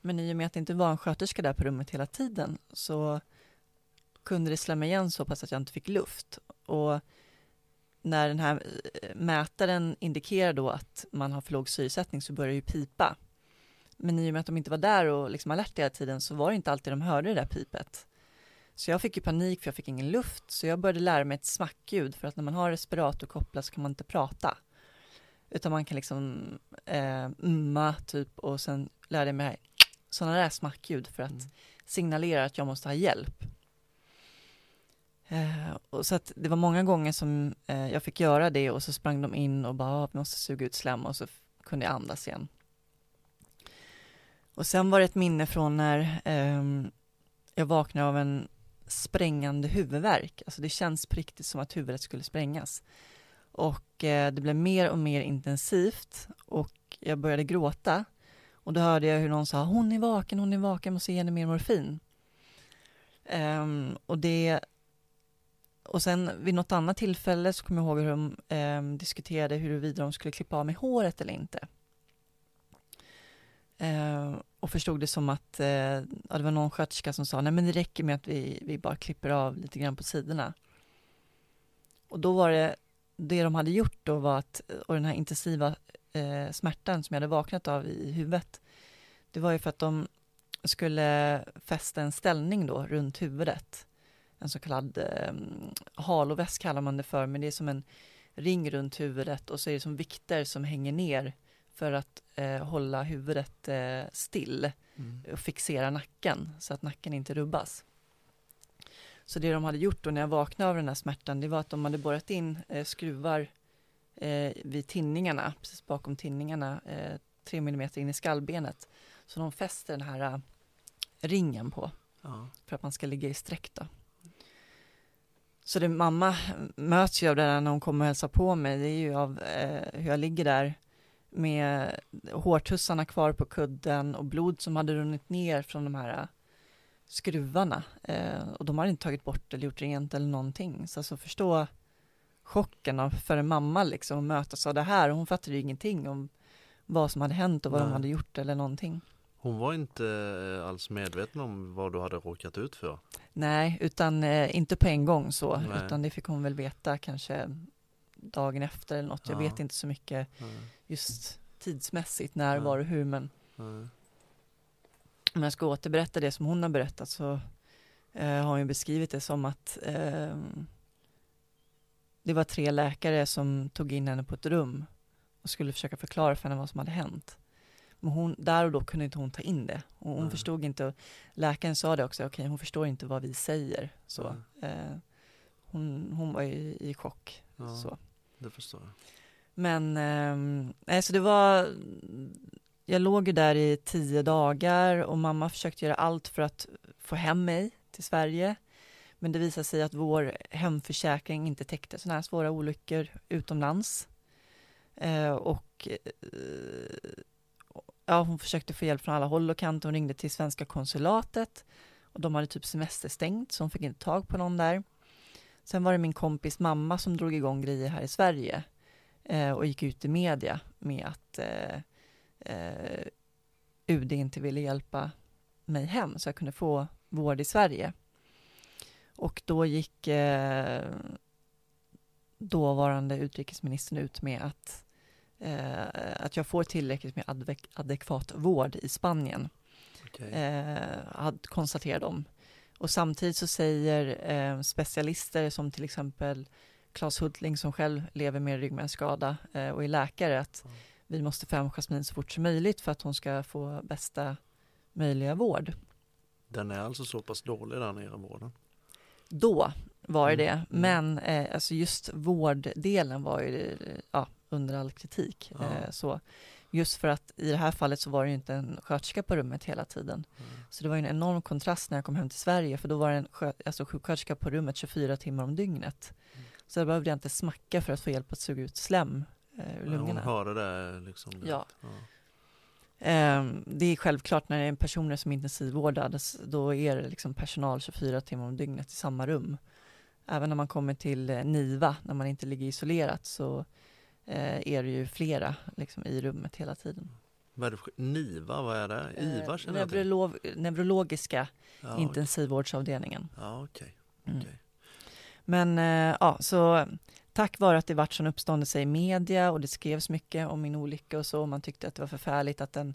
Men i och med att det inte var en sköterska där på rummet hela tiden så kunde det slämma igen så pass att jag inte fick luft. Och när den här eh, mätaren indikerar då att man har för låg syresättning så börjar det ju pipa. Men i och med att de inte var där och liksom alert hela tiden så var det inte alltid de hörde det där pipet. Så jag fick ju panik för jag fick ingen luft så jag började lära mig ett smackljud för att när man har respirator kopplat så kan man inte prata. Utan man kan liksom eh, umma typ och sen lärde jag mig sådana där smackljud för att
Mm.
signalera att jag måste ha hjälp. Eh, och så att det var många gånger som eh, jag fick göra det och så sprang de in och bara, ah, vi måste suga ut slem och så kunde jag andas igen. Och sen var det ett minne från när eh, jag vaknade av en sprängande huvudvärk. Alltså det känns på riktigt som att huvudet skulle sprängas. Och eh, det blev mer och mer intensivt och jag började gråta. Och då hörde jag hur någon sa, hon är vaken, hon är vaken, måste ge henne mer morfin. Ehm, och det och sen vid något annat tillfälle så kommer jag ihåg hur de eh, diskuterade huruvida de skulle klippa av mig håret eller inte. Eh, och förstod det som att eh, ja, det var någon sköterska som sa nej men det räcker med att vi, vi bara klipper av lite grann på sidorna. Och då var det, det de hade gjort då var att, och den här intensiva eh, smärtan som jag hade vaknat av i huvudet, det var ju för att de skulle fästa en ställning då runt huvudet. En så kallad eh, haloväst kallar man det för, men det är som en ring runt huvudet och så är det som vikter som hänger ner för att eh, hålla huvudet eh, still
Mm.
och fixera nacken så att nacken inte rubbas. Så det de hade gjort då när jag vaknade av den här smärtan, det var att de hade borrat in eh, skruvar eh, vid tinningarna, precis bakom tinningarna, eh, tre millimeter in i skallbenet. Så de fäster den här eh, ringen på.
Ja.
för att man ska ligga i sträck då. Så det mamma möts ju av det där när hon kommer och hälsar på mig, det är ju av eh, hur jag ligger där med hårtussarna kvar på kudden och blod som hade runnit ner från de här skruvarna. Eh, och de hade inte tagit bort eller gjort rent eller någonting. Så alltså förstå chocken för en mamma liksom att mötas av det här. Hon fattade ju ingenting om vad som hade hänt och vad
Nej.
de hade gjort eller någonting.
Hon var inte eh, alls medveten om vad du hade råkat ut för.
Nej, utan eh, inte på en gång så,
Nej.
utan det fick hon väl veta kanske dagen efter eller något. Jag
Ja.
vet inte så mycket
Nej,
just tidsmässigt, när,
Nej.
var och hur, men
nej.
om jag ska återberätta det som hon har berättat så eh, har hon ju beskrivit det som att eh, det var tre läkare som tog in henne på ett rum och skulle försöka förklara för henne vad som hade hänt. Men hon, där och då kunde inte hon ta in det. Och hon
Nej.
förstod inte, läkaren sa det också, okej hon förstår inte vad vi säger. Så, eh, hon, hon var ju i chock.
Ja,
Så.
det förstår jag.
Men, eh, så det var, jag låg ju där i tio dagar och mamma försökte göra allt för att få hem mig till Sverige. Men det visade sig att vår hemförsäkring inte täckte sådana här svåra olyckor utomlands. Eh, och eh, ja, hon försökte få hjälp från alla håll och kanter. Hon ringde till svenska konsulatet och de hade typ semesterstängt så hon fick inte tag på någon där. Sen var det min kompis mamma som drog igång grejer här i Sverige eh, och gick ut i media med att eh, eh, UD inte ville hjälpa mig hem så jag kunde få vård i Sverige. Och då gick eh, dåvarande utrikesministern ut med att, eh, att jag får tillräckligt med advek- adekvat vård i Spanien,
Okej.
eh, hade konstaterat de. Och samtidigt så säger eh, specialister som till exempel Claes Hultling som själv lever med ryggmärgsskada eh, och är läkare att
Ja.
vi måste få hem Jasmine så fort som möjligt för att hon ska få bästa möjliga vård.
Den är alltså så pass dålig där nere vården.
Då var det
Mm,
det,
mm.
men eh, alltså just vårddelen var ju eh, ja, under all kritik.
Ja.
Eh, så. Just för att i det här fallet så var det inte en sköterska på rummet hela tiden.
Mm.
Så det var ju en enorm kontrast när jag kom hem till Sverige för då var det en skö- alltså sjuksköterska på rummet 24 timmar om dygnet.
Mm.
Så jag behövde jag inte smacka för att få hjälp att suga ut slem eh, ur
Men Hon
lungorna.
hörde det liksom. direkt.
Ja.
ja.
Ehm, det är självklart när det är personer som är intensivvårdades, då är det liksom personal 24 timmar om dygnet i samma rum. Även när man kommer till eh, NIVA, när man inte ligger isolerat, så eh, är det ju flera liksom, i rummet hela tiden.
Vad är det för NIVA, vad är det? IVA
Eh,
känner jag till.
neurolog, neurologiska
Ja,
intensivvårdsavdelningen.
Ja, okej.
Mm.
okej.
Men eh, ja, så tack vare att det vart sån uppståndelse i media och det skrevs mycket om min olycka och så, och man tyckte att det var förfärligt att en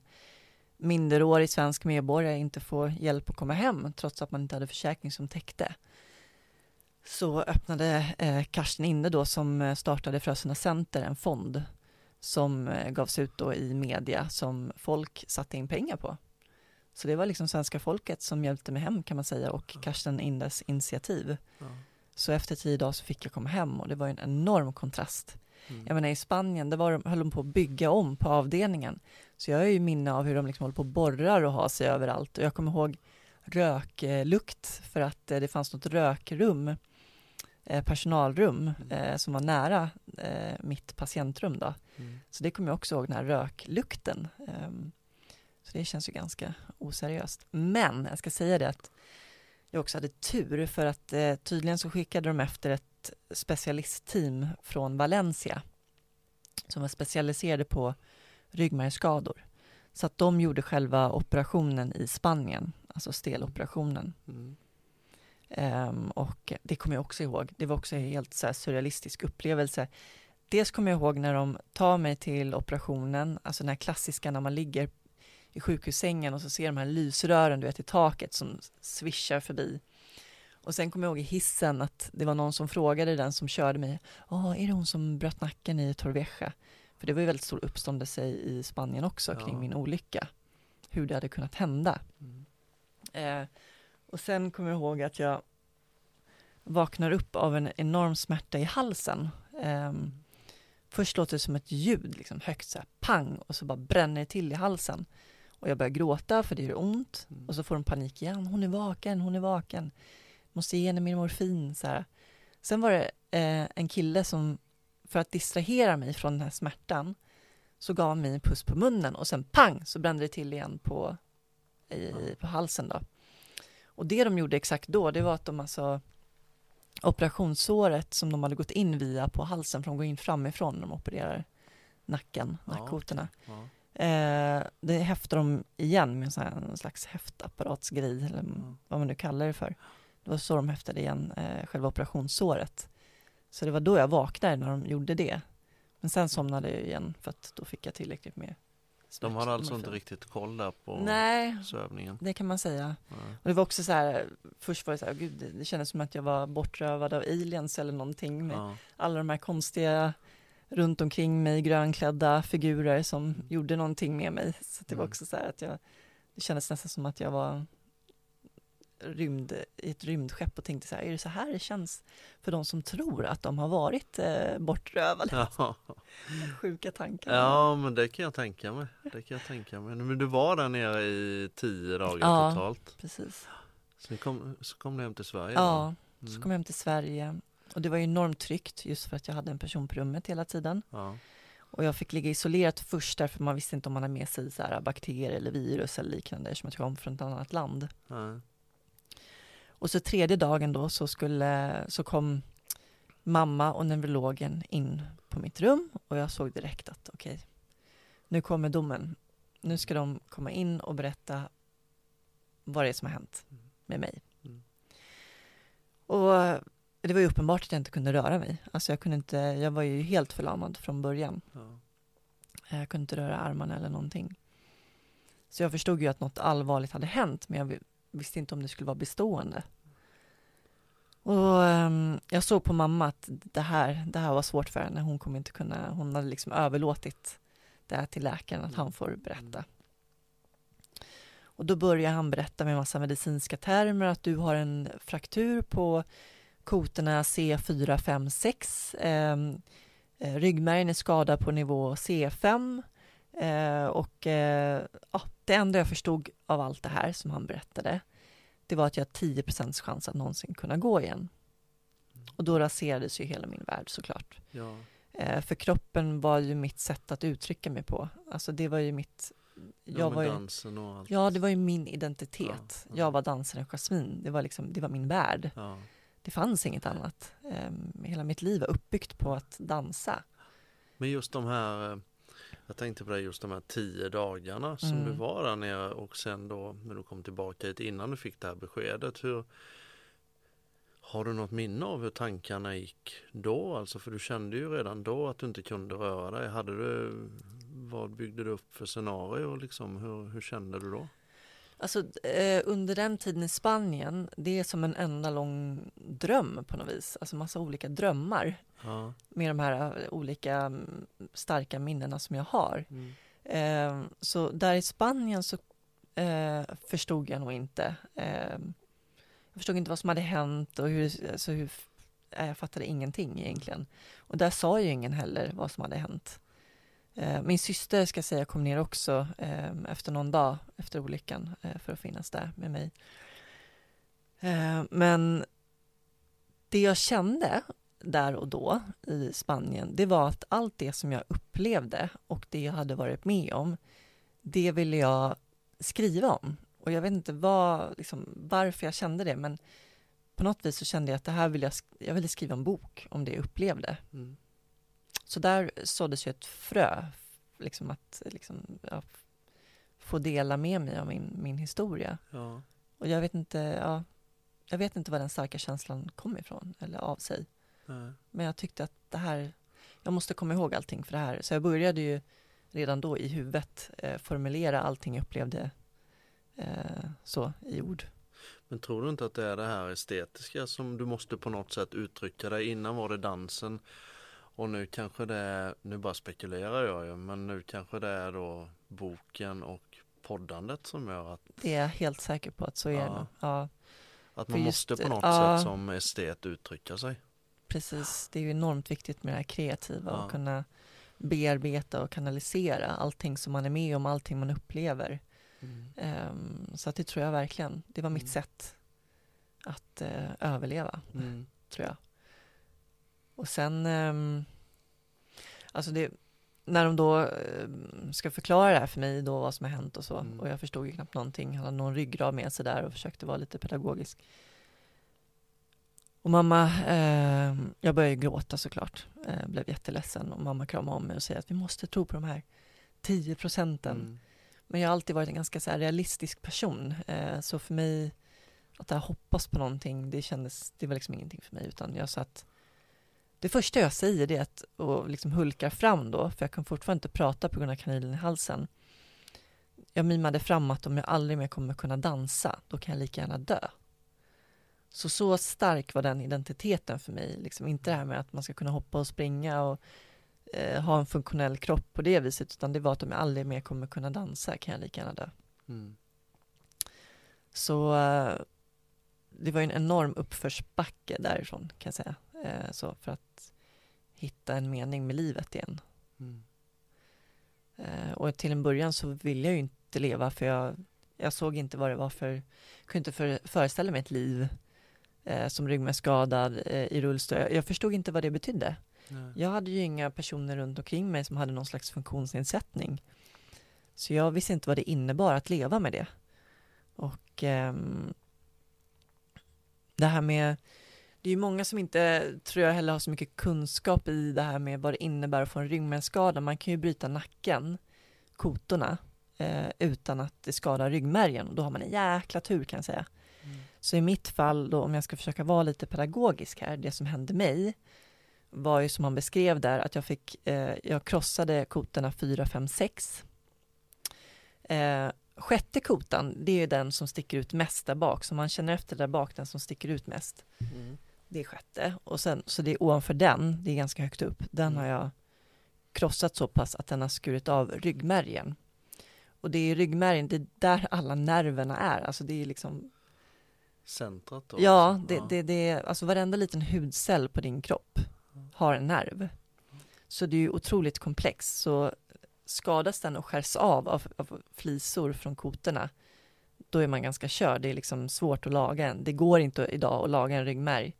minderårig svensk medborgare inte får hjälp att komma hem trots att man inte hade försäkring som täckte. Så öppnade eh, Karsten Inde då som eh, startade Frösunda Center en fond som eh, gavs ut då i media som folk satte in pengar på. Så det var liksom svenska folket som hjälpte mig hem kan man säga och Karsten Indes initiativ.
Ja.
Så efter tio dagar så fick jag komma hem och det var en enorm kontrast.
Mm.
Jag menar i Spanien, där var de, höll de på att bygga om på avdelningen. Så jag har ju minne av hur de liksom håller på och borrar och har sig överallt. Och jag kommer ihåg röklukt för att eh, det fanns något rökrum, personalrum,
Mm.
eh, som var nära eh, mitt patientrum då.
Mm.
Så det kommer jag också ihåg, den här röklukten. Ehm, Så det känns ju ganska oseriöst. Men jag ska säga det att jag också hade tur för att eh, tydligen så skickade de efter ett specialistteam från Valencia som var specialiserade på ryggmärgsskador. Så att de gjorde själva operationen i Spanien, alltså steloperationen.
Mm.
Ehm, och det kommer jag också ihåg. Det var också en helt så surrealistisk upplevelse. Dels kommer jag ihåg när de tar mig till operationen, alltså den här klassiska när man ligger i sjukhussängen och så ser de här lysrören du vet i taket som svischar förbi. Och sen kommer jag ihåg i hissen att det var någon som frågade den som körde mig, ja är det hon som bröt nacken i Torrevieja? För det var ju väldigt stor uppståndelse i Spanien också kring
Ja.
min olycka. Hur det hade kunnat hända.
Mm.
Eh, och sen kommer jag ihåg att jag vaknar upp av en enorm smärta i halsen. Ehm, först låter det som ett ljud, liksom högt så här pang, och så bara bränner det till i halsen. Och jag börjar gråta för det gör ont.
Mm.
Och så får de panik igen. Hon är vaken, hon är vaken. Måste ge henne mer morfin. Så här. Sen var det eh, en kille som, för att distrahera mig från den här smärtan, så gav han mig en puss på munnen och sen pang så brände det till igen på, i, på halsen. Då. Och det de gjorde exakt då, det var att de alltså operationssåret som de hade gått in via på halsen, för de går in framifrån när de opererar nacken,
Ja,
nackkotorna.
Ja.
Eh, det häftar de igen med en sån här, en slags häftapparatsgrej, eller
Mm.
vad man nu kallar det för. Det var så de häftade igen eh, själva operationssåret. Så det var då jag vaknade när de gjorde det. Men sen somnade jag igen för att då fick jag tillräckligt med
De hade alltså inte riktigt koll där på
Nej,
sövningen?
det kan man säga.
Nej.
Och det var också så här, först var det så här, gud, det, det kändes som att jag var bortrövad av aliens eller någonting med
Ja.
alla de här konstiga runt omkring mig grönklädda figurer som
Mm.
gjorde någonting med mig. Så det var
Mm.
också så här att jag, det kändes nästan som att jag var rymd, i ett rymdskepp och tänkte så här, är det så här det känns för de som tror att de har varit eh, bortrövade?
Ja.
Sjuka tankar.
ja, men det kan jag tänka mig. Det kan jag tänka mig. Men du var där nere i tio dagar
Ja.
totalt.
Precis.
Sen kom, så kom du hem till Sverige?
Ja,
då?
så
Mm.
kom jag hem till Sverige och det var ju enormt tryggt just för att jag hade en person på rummet hela tiden.
Ja.
Och jag fick ligga isolerat först därför man visste inte om man hade med sig så bakterier eller virus eller liknande eftersom att jag kom från ett annat land.
Nej.
Och så tredje dagen då så, skulle, så kom mamma och neurologen in på mitt rum och jag såg direkt att okej, nu kommer domen. Nu ska de komma in och berätta vad det är som har hänt med mig.
Mm.
Och det var ju uppenbart att jag inte kunde röra mig. Alltså jag kunde inte, jag var ju helt förlamad från början.
Ja.
Jag kunde inte röra armarna eller någonting. Så jag förstod ju att något allvarligt hade hänt, men jag visste inte om det skulle vara bestående. Och ehm, jag såg på mamma att det här, det här var svårt för henne. Hon kommer inte kunna, hon hade liksom överlåtit det här till läkaren, att han får berätta. Och då börjar han berätta med massa medicinska termer att du har en fraktur på kotorna C4, 5, 6. Ehm, Eh, ryggmärgen är skadad på nivå C5 eh, och eh, ja, det enda jag förstod av allt det här som han berättade det var att jag har 10% chans att någonsin kunna gå igen. Och då raserades ju hela min värld såklart.
Ja.
Eh, för kroppen var ju mitt sätt att uttrycka mig på. Alltså det var ju mitt...
ja,
Jag
med
var ju,
dansen och allt.
ja, det var ju min identitet.
Ja, ja.
Jag var dansaren Jasmine. Det var liksom, det var min värld.
Ja.
Det fanns inget annat. Eh, hela mitt liv var uppbyggt på att dansa.
Men just de här, eh, jag tänkte på det just de här tio dagarna som
Mm.
du var där nere och sen då när du kom tillbaka hit innan du fick det här beskedet. Hur, har du något minne av hur tankarna gick då? Alltså för du kände ju redan då att du inte kunde röra dig. Hade du, vad byggde du upp för scenario liksom? Hur, hur kände du då?
Alltså eh, under den tiden i Spanien, det är som en enda lång dröm på något vis. Alltså massa olika drömmar
Ja.
med de här eh, olika mm, starka minnena som jag har.
Mm.
Eh, så där i Spanien så eh, förstod jag nog inte. Eh, jag förstod inte vad som hade hänt och hur, alltså hur eh, jag fattade ingenting egentligen. Och där sa ju ingen heller vad som hade hänt. Eh, min syster ska jag säga kom ner också ehm, efter någon dag efter olyckan eh, för att finnas där med mig. Eh, men det jag kände där och då i Spanien, det var att allt det som jag upplevde och det jag hade varit med om, det ville jag skriva om. Och jag vet inte vad, liksom, varför jag kände det, men på något vis så kände jag att det här vill jag, jag ville skriva en bok om det jag upplevde.
Mm.
Så där såddes ju ett frö, liksom att liksom, ja, få dela med mig av min, min historia.
Ja.
Och jag vet inte, ja, jag vet inte var den starka känslan kom ifrån eller av sig.
Nej.
Men jag tyckte att det här, jag måste komma ihåg allting för det här. Så jag började ju redan då i huvudet eh, formulera allting jag upplevde eh, så i ord.
Men tror du inte att det är det här estetiska som du måste på något sätt uttrycka dig? Innan var det dansen och nu kanske det är, nu bara spekulerar jag ju, men nu kanske det är då boken och poddandet som gör att,
Det är jag helt säker på att så är det
Ja.
nog. Ja,
att man
just,
måste på något
ja.
sätt som estet uttrycka sig.
precis. Det är ju enormt viktigt med det här kreativa och kunna bearbeta och kanalisera allting som man är med om, allting man upplever. Um, så att det tror jag verkligen, det var mitt
Mm.
sätt att uh, överleva,
Mm.
tror jag. Och sen, um, alltså det, när de då um, ska förklara det här för mig då vad som har hänt och så,
Mm.
och jag förstod ju knappt någonting, han hade någon ryggrad med sig där och försökte vara lite pedagogisk. Och mamma, eh, jag började gråta såklart, eh, blev jätteledsen och mamma kramade om mig och säger att vi måste tro på de här 10 procenten.
Mm.
Men jag har alltid varit en ganska så realistisk person, eh, så för mig att jag hoppas på någonting, det kändes, det var liksom ingenting för mig, utan jag sa att det första jag säger är att, och liksom hulkar fram då, för jag kan fortfarande inte prata på grund av kanylen i halsen. Jag mimade fram att om jag aldrig mer kommer kunna dansa, då kan jag lika gärna dö. Så så stark var den identiteten för mig, liksom inte det här med att man ska kunna hoppa och springa och eh, ha en funktionell kropp på det viset, utan det var att om jag aldrig mer kommer kunna dansa kan jag lika gärna dö.
Mm.
Så eh, det var en enorm uppförsbacke därifrån kan jag säga. Eh, så för att hitta en mening med livet igen.
Mm.
Eh, och till en början så ville jag ju inte leva för jag, jag såg inte vad det var för, kunde inte för, föreställa mig ett liv eh, som ryggmärgsskadad eh, i rullstol. Jag, jag förstod inte vad det betydde.
Nej.
Jag hade ju inga personer runt omkring mig som hade någon slags funktionsnedsättning. Så jag visste inte vad det innebar att leva med det. Och ehm, det här med, det är ju många som inte, tror jag heller har så mycket kunskap i det här med vad det innebär att få en ryggmärgsskada. Man kan ju bryta nacken, kotorna, eh, utan att det skadar ryggmärgen. Och då har man en jäkla tur kan jag säga.
Mm.
Så i mitt fall, då, om jag ska försöka vara lite pedagogisk här, det som hände mig var ju som han beskrev där att jag fick, eh, jag krossade kotorna 4, 5, 6. Eh, sjätte kotan, det är ju den som sticker ut mest där bak, så man känner efter där bak, den som sticker ut mest.
Mm.
Det är sjätte, och sen, så det är ovanför den, det är ganska högt upp, den har jag krossat så pass att den har skurit av ryggmärgen. Och det är ryggmärgen, det är där alla nerverna är, alltså det är liksom
Centrat då?
Ja,
alltså.
det, det, det, alltså varenda liten hudcell på din kropp har en nerv. Så det är ju otroligt komplext. Så skadas den och skärs av, av av flisor från kotorna, då är man ganska körd. Det är liksom svårt att laga en. Det går inte idag att laga en ryggmärg.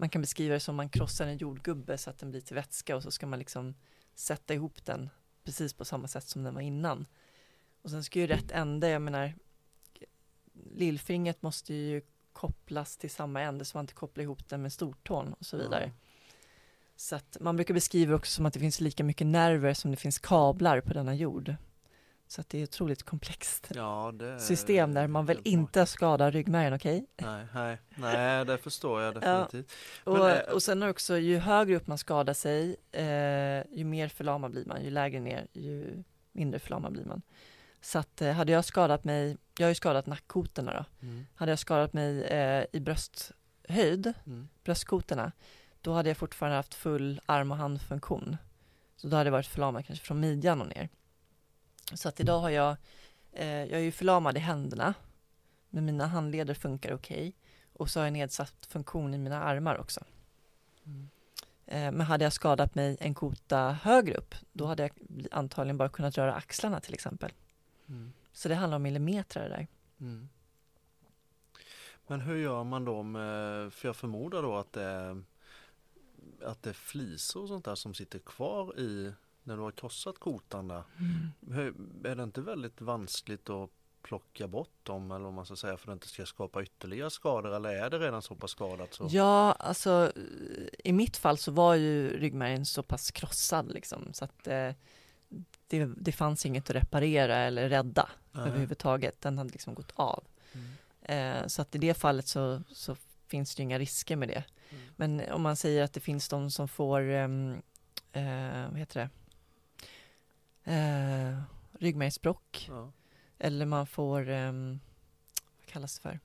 Man kan beskriva det som man krossar en jordgubbe så att den blir till vätska och så ska man liksom sätta ihop den precis på samma sätt som den var innan. Och sen ska ju rätt ände, jag menar, lillfingret måste ju kopplas till samma ände så man inte kopplar ihop den med stortån och så vidare.
Ja.
Så att man brukar beskriva också som att det finns lika mycket nerver som det finns kablar på denna jord. Så att det är otroligt komplext
Ja, det
system där man väl inte skadar ryggmärgen, okej?
Nej, nej, nej, det förstår jag
Ja.
definitivt. Men,
Och,
eh,
och sen också, ju högre upp man skadar sig, eh, ju mer förlamad blir man. Ju lägre ner, ju mindre förlamad blir man. Så att eh, hade jag skadat mig, jag har ju skadat nackkotorna då.
Mm.
Hade jag skadat mig eh, i brösthöjd,
Mm.
bröstkotorna, då hade jag fortfarande haft full arm och handfunktion. Så då hade jag varit förlamad kanske från midjan och ner. Så att idag har jag, eh, jag är ju förlamad i händerna, men mina handleder funkar okej. Och så har jag nedsatt funktion i mina armar också.
Mm.
Eh, men hade jag skadat mig en kota högre upp, då hade jag antagligen bara kunnat röra axlarna till exempel.
Mm.
Så det handlar om millimeter där.
Mm. Men hur gör man då med, för jag förmodar då att det att det är flisor och sånt där som sitter kvar i när du har krossat där. Hur, är det inte väldigt vanskligt att plocka bort dem eller om man ska säga för att det inte ska skapa ytterligare skador eller är det redan så pass skadat så?
Ja, alltså i mitt fall så var ju ryggmärgen så pass krossad liksom så att eh, det, det fanns inget att reparera eller rädda
Nej.
överhuvudtaget. Den hade liksom gått av.
Mm.
Eh, så att i det fallet så, så finns det inga risker med det.
Mm.
Men om man säger att det finns de som får, ehm, eh, vad heter det, eh, ryggmärgsbråck
Ja.
eller man får, ehm, vad kallas det för?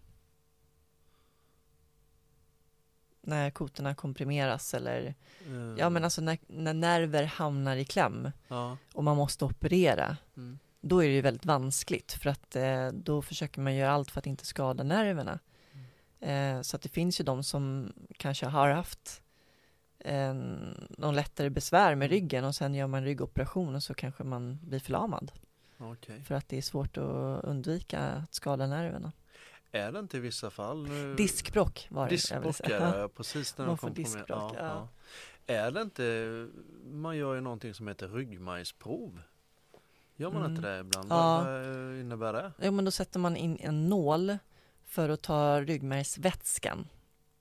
När kotorna komprimeras eller,
Eh,
ja men alltså när, när nerver hamnar i kläm
ja.
och man måste operera,
Mm.
då är det ju väldigt vanskligt för att eh, då försöker man göra allt för att inte skada nerverna. Eh, så att det finns ju de som kanske har haft eh, någon lättare besvär med ryggen och sen gör man ryggoperation och så kanske man blir förlamad.
Ja. Okej.
för att det är svårt att undvika att skada nerverna.
Är det inte i vissa fall? Nu...
Diskbråck var det.
Diskbråck är det, precis när
Man
de kom på med.
diskbråck, ja.
Är det inte, man gör ju någonting som heter ryggmärgsprov. Gör man inte
Mm.
det ibland?
Ja.
Vad, vad innebär det?
Jo, men då sätter man in en nål för att ta ryggmärgsvätskan.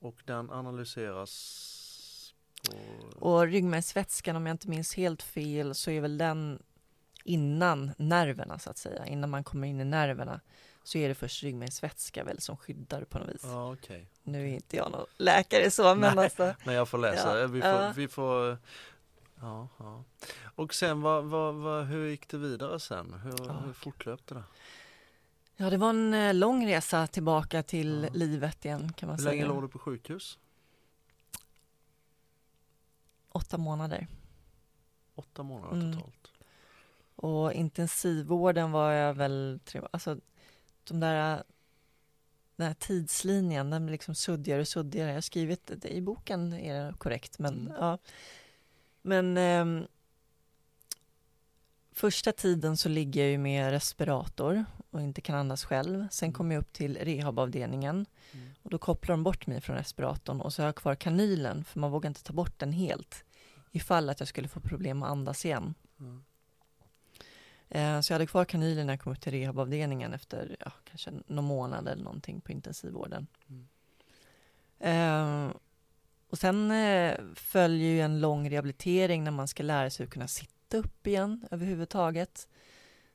Och den analyseras
Och ryggmärgsvätskan, om jag inte minns helt fel, så är väl den innan nerverna så att säga. Innan man kommer in i nerverna så är det först ryggmärgsvätska väl som skyddar på något vis.
Ja, okej.
Nu är inte jag någon läkare så, men
Nej.
alltså.
Men jag får läsa.
Ja,
Vi, får,
ja.
vi får... Ja, ja. Och sen, vad, vad, vad, hur gick det vidare sen? Hur,
Ja,
hur fortlöpte det?
Ja, det var en eh, lång resa tillbaka till livet igen kan man
Hur
säga.
länge låg du på sjukhus?
Åtta månader.
Åtta månader
Mm.
totalt.
Och intensivvården var jag väl, tre, alltså de där, den här tidslinjen, den blir liksom suddigare och suddigare. Jag har skrivit det i boken, är det korrekt, men
Mm.
ja. Men ehm, första tiden så ligger jag ju med respirator och inte kan andas själv. Sen
Mm.
kommer jag upp till rehabavdelningen
Mm.
Och då kopplar de bort mig från respiratorn och så har jag kvar kanylen för man vågar inte ta bort den helt ifall att jag skulle få problem att andas igen.
Mm.
Eh, Så jag hade kvar kanylen när jag kom upp till rehabavdelningen efter ja, kanske någon månad eller någonting på intensivvården.
Mm.
Eh, och sen eh, följer ju en lång rehabilitering när man ska lära sig att kunna sitta upp igen överhuvudtaget.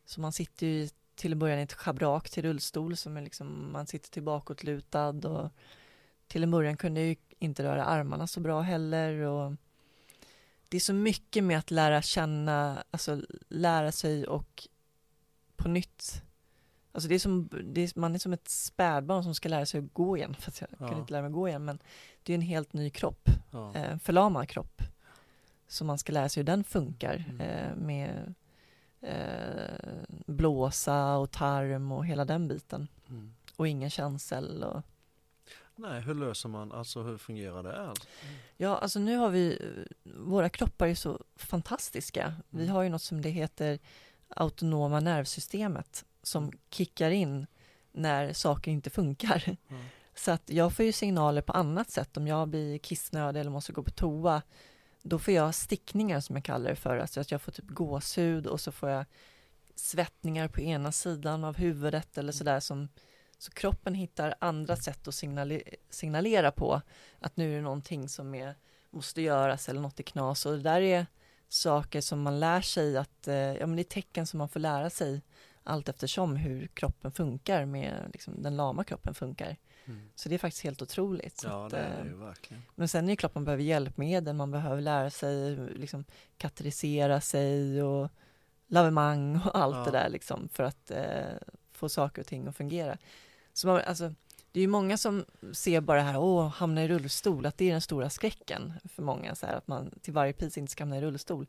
Så man sitter ju till en början i ett schabrak till rullstol som är liksom, man sitter tillbakåtlutad och till en början kunde jag ju inte röra armarna så bra heller och det är så mycket med att lära känna, alltså lära sig och på nytt Alltså det är som, det är, man är som ett spädbarn som ska lära sig att gå igen, fast jag
Ja.
kan inte lära mig gå igen, men det är en helt ny kropp,
Ja.
eh, en förlamad kropp. Så man ska lära sig hur den funkar
Mm.
eh, med eh, blåsa och tarm och hela den biten.
Mm.
Och ingen känsel och
Nej, hur löser man, alltså hur fungerar det? Alltså?
Ja, alltså nu har vi, våra kroppar är så fantastiska. Vi
Mm.
har ju något som det heter autonoma nervsystemet som
Mm.
kickar in när saker inte funkar.
Ja.
Så att jag får ju signaler på annat sätt. Om jag blir kissnödig eller måste gå på toa, då får jag stickningar som jag kallar det för. Alltså att jag får typ gåshud och så får jag svettningar på ena sidan av huvudet eller sådär som så kroppen hittar andra sätt att signale- signalera på att nu är det någonting som är, måste göras eller något är knas och det där är saker som man lär sig att, eh, ja men det är tecken som man får lära sig allt eftersom hur kroppen funkar med, liksom, den lama kroppen funkar.
Mm.
Så det är faktiskt helt otroligt.
Ja,
att,
det är
eh,
det ju verkligen.
men sen är det klart man behöver hjälpmedel, man behöver lära sig liksom kateterisera sig och lavemang och allt
Ja.
det där liksom för att eh, få saker och ting att fungera. Så man, alltså, det är ju många som ser bara det här, åh, hamna i rullstol, att det är den stora skräcken för många, så här, att man till varje pris inte ska hamna i rullstol.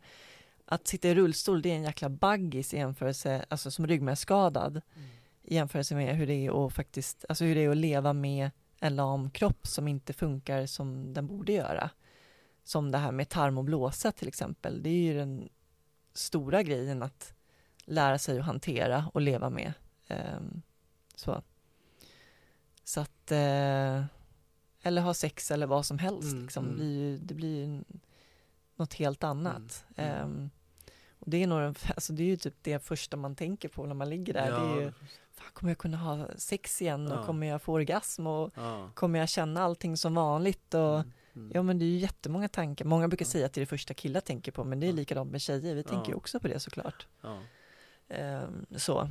Att sitta i rullstol, det är en jäkla baggis i jämförelse, alltså som ryggmärgsskadad, i jämförelse med hur det är att faktiskt, alltså hur det är att leva med en lam kropp som inte funkar som den borde göra. Som det här med tarm och blåsa till exempel. Det är ju den stora grejen att lära sig att hantera och leva med. Ehm, så. så att, eh, eller ha sex eller vad som helst.
Mm,
liksom.
mm.
Det blir ju, det blir ju något helt annat.
Mm, mm.
Ehm, och det är, nog, alltså det är ju typ det första man tänker på när man ligger där. Det är ju, kommer jag kunna ha sex igen och
Ja.
kommer jag få orgasm och
ja.
kommer jag känna allting som vanligt och
Mm, mm.
ja men det är ju jättemånga tankar. Många brukar säga att det är det första killar tänker på men det är likadant med tjejer. Vi tänker ju också på det såklart. Ehm, så.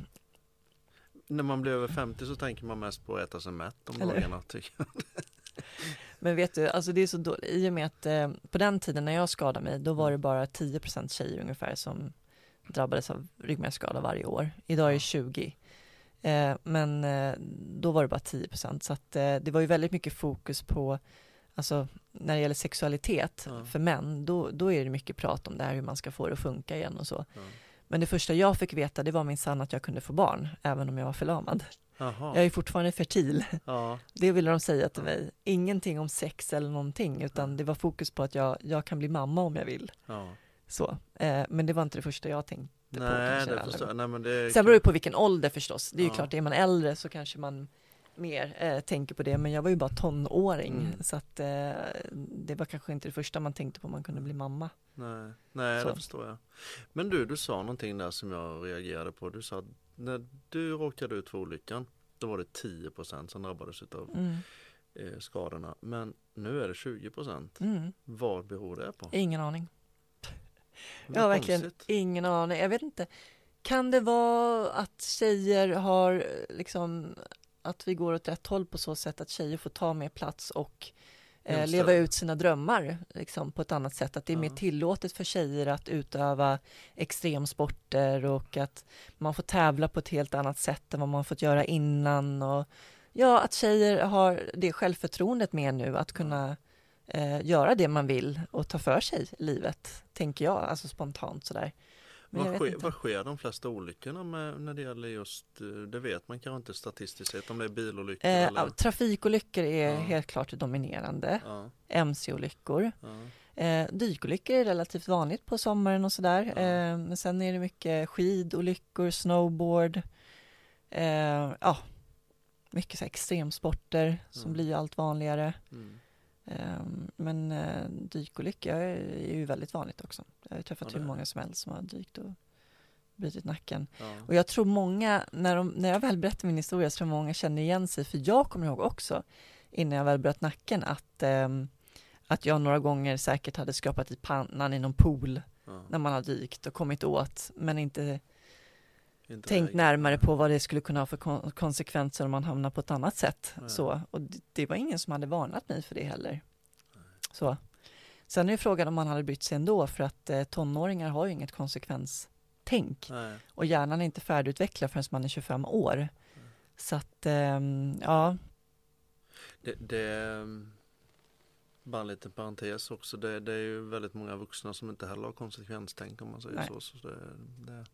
När man blir över 50 så tänker man mest på att äta sig mätt om
Eller?
dagarna. tycker jag.
Men vet du, alltså det är så dåligt. I och med att eh, på den tiden när jag skadade mig då
Mm.
var det bara 10% tjejer ungefär som drabbades av ryggmärgsskada varje år. Idag är det
Ja.
20. Eh, men eh, då var det bara 10% så att eh, det var ju väldigt mycket fokus på Alltså när det gäller sexualitet
Ja.
för män, då, då är det mycket prat om det här hur man ska få det att funka igen och så.
Ja.
Men det första jag fick veta det var min sann att jag kunde få barn, även om jag var förlamad.
Jaha.
Jag är fortfarande fertil,
Ja.
det ville de säga till mig. Ingenting om sex eller någonting, utan det var fokus på att jag, jag kan bli mamma om jag vill.
Ja.
Så. Men det var inte det första jag tänk,
Nej,
kanske,
det förstår. Nej, men det
Sen beror det på vilken ålder förstås. Det är ju
Ja.
klart, är man äldre så kanske man mer eh, tänker på det. Men jag var ju bara tonåring
Mm.
så att eh, det var kanske inte det första man tänkte på om man kunde bli mamma.
Nej, nej
Så.
det förstår jag. Men du, du sa någonting där som jag reagerade på. Du sa att när du råkade ut för olyckan, då var det 10% som drabbades av
Mm.
eh, skadorna. Men nu är det 20%.
Mm.
Vad beror det på?
Ingen aning. Jag har verkligen ingen aning. Jag vet inte. Kan det vara att tjejer har eh, liksom att vi går åt rätt håll på så sätt att tjejer får ta mer plats och eh, leva ut sina drömmar liksom, på ett annat sätt. Att det är mer tillåtet för tjejer att utöva extremsporter och att man får tävla på ett helt annat sätt än vad man fått göra innan. Och, ja, att tjejer har det självförtroendet med nu att kunna eh, göra det man vill och ta för sig livet, tänker jag, alltså spontant sådär.
Vad sker, vad sker de flesta olyckorna med när det gäller just, eh, det vet man kanske inte statistiskt sett, om det är bilolyckor
Eh,
eller?
trafikolyckor är
Ja.
helt klart dominerande.
Ja,
MC-olyckor.
ja,
Eh, dykolyckor är relativt vanligt på sommaren och sådär.
Ja.
Eh, men sen är det mycket skidolyckor, snowboard. Eh, ja, mycket så extremsporter som
Mm.
blir allt vanligare.
mm.
Eh, men eh, dykolyckor är ju väldigt vanligt också. Jag har träffat
Ja,
hur många som helst som har dykt och brutit nacken.
ja.
Och jag tror många, när, de, när jag väl berättar min historia så tror många känner igen sig, för jag kommer ihåg också innan jag väl bröt nacken att, ehm, att jag några gånger säkert hade skrapat i pannan i någon pool
ja.
när man har dykt och kommit åt, men Inte tänkt närmare på vad det skulle kunna ha för kon- konsekvenser om man hamnar på ett annat sätt.
Nej.
Så, och det, det var ingen som hade varnat mig för det heller. Så. Sen är frågan om man hade brytt sig ändå, för att eh, tonåringar har ju inget konsekvenstänk.
Nej.
Och hjärnan är inte färdigutvecklad förrän man är 25 år. Så att, ehm, ja,
Det, det bara en liten parentes också. Det, det är ju väldigt många vuxna som inte heller har konsekvenstänk om man säger så. så det.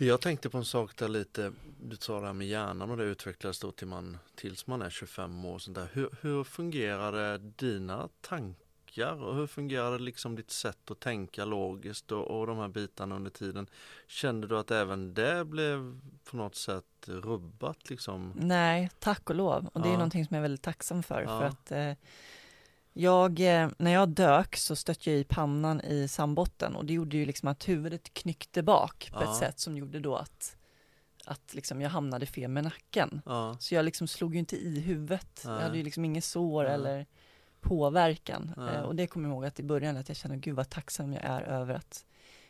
Jag tänkte på en sak där lite, du sa det här med hjärnan och det utvecklas då till man, tills man är 25 år. och Sånt där. Hur, hur fungerade dina tankar och hur fungerade liksom ditt sätt att tänka logiskt och, och de här bitarna under tiden? Kände du att även det blev på något sätt rubbat liksom?
nej, tack och lov. Och det är
Ja.
någonting som jag är väldigt tacksam för.
Ja.
För att eh, jag, eh, när jag dök så stötte jag i pannan i sandbotten och det gjorde ju liksom att huvudet knyckte bak på
Ja.
ett sätt som gjorde då att, att liksom jag hamnade fel med nacken.
Ja,
Så jag liksom slog ju inte i huvudet.
Nej.
Jag hade ju liksom inget sår
Nej.
eller påverkan. Eh, och det kommer jag ihåg att i början att jag kände, gud vad tacksam jag är över att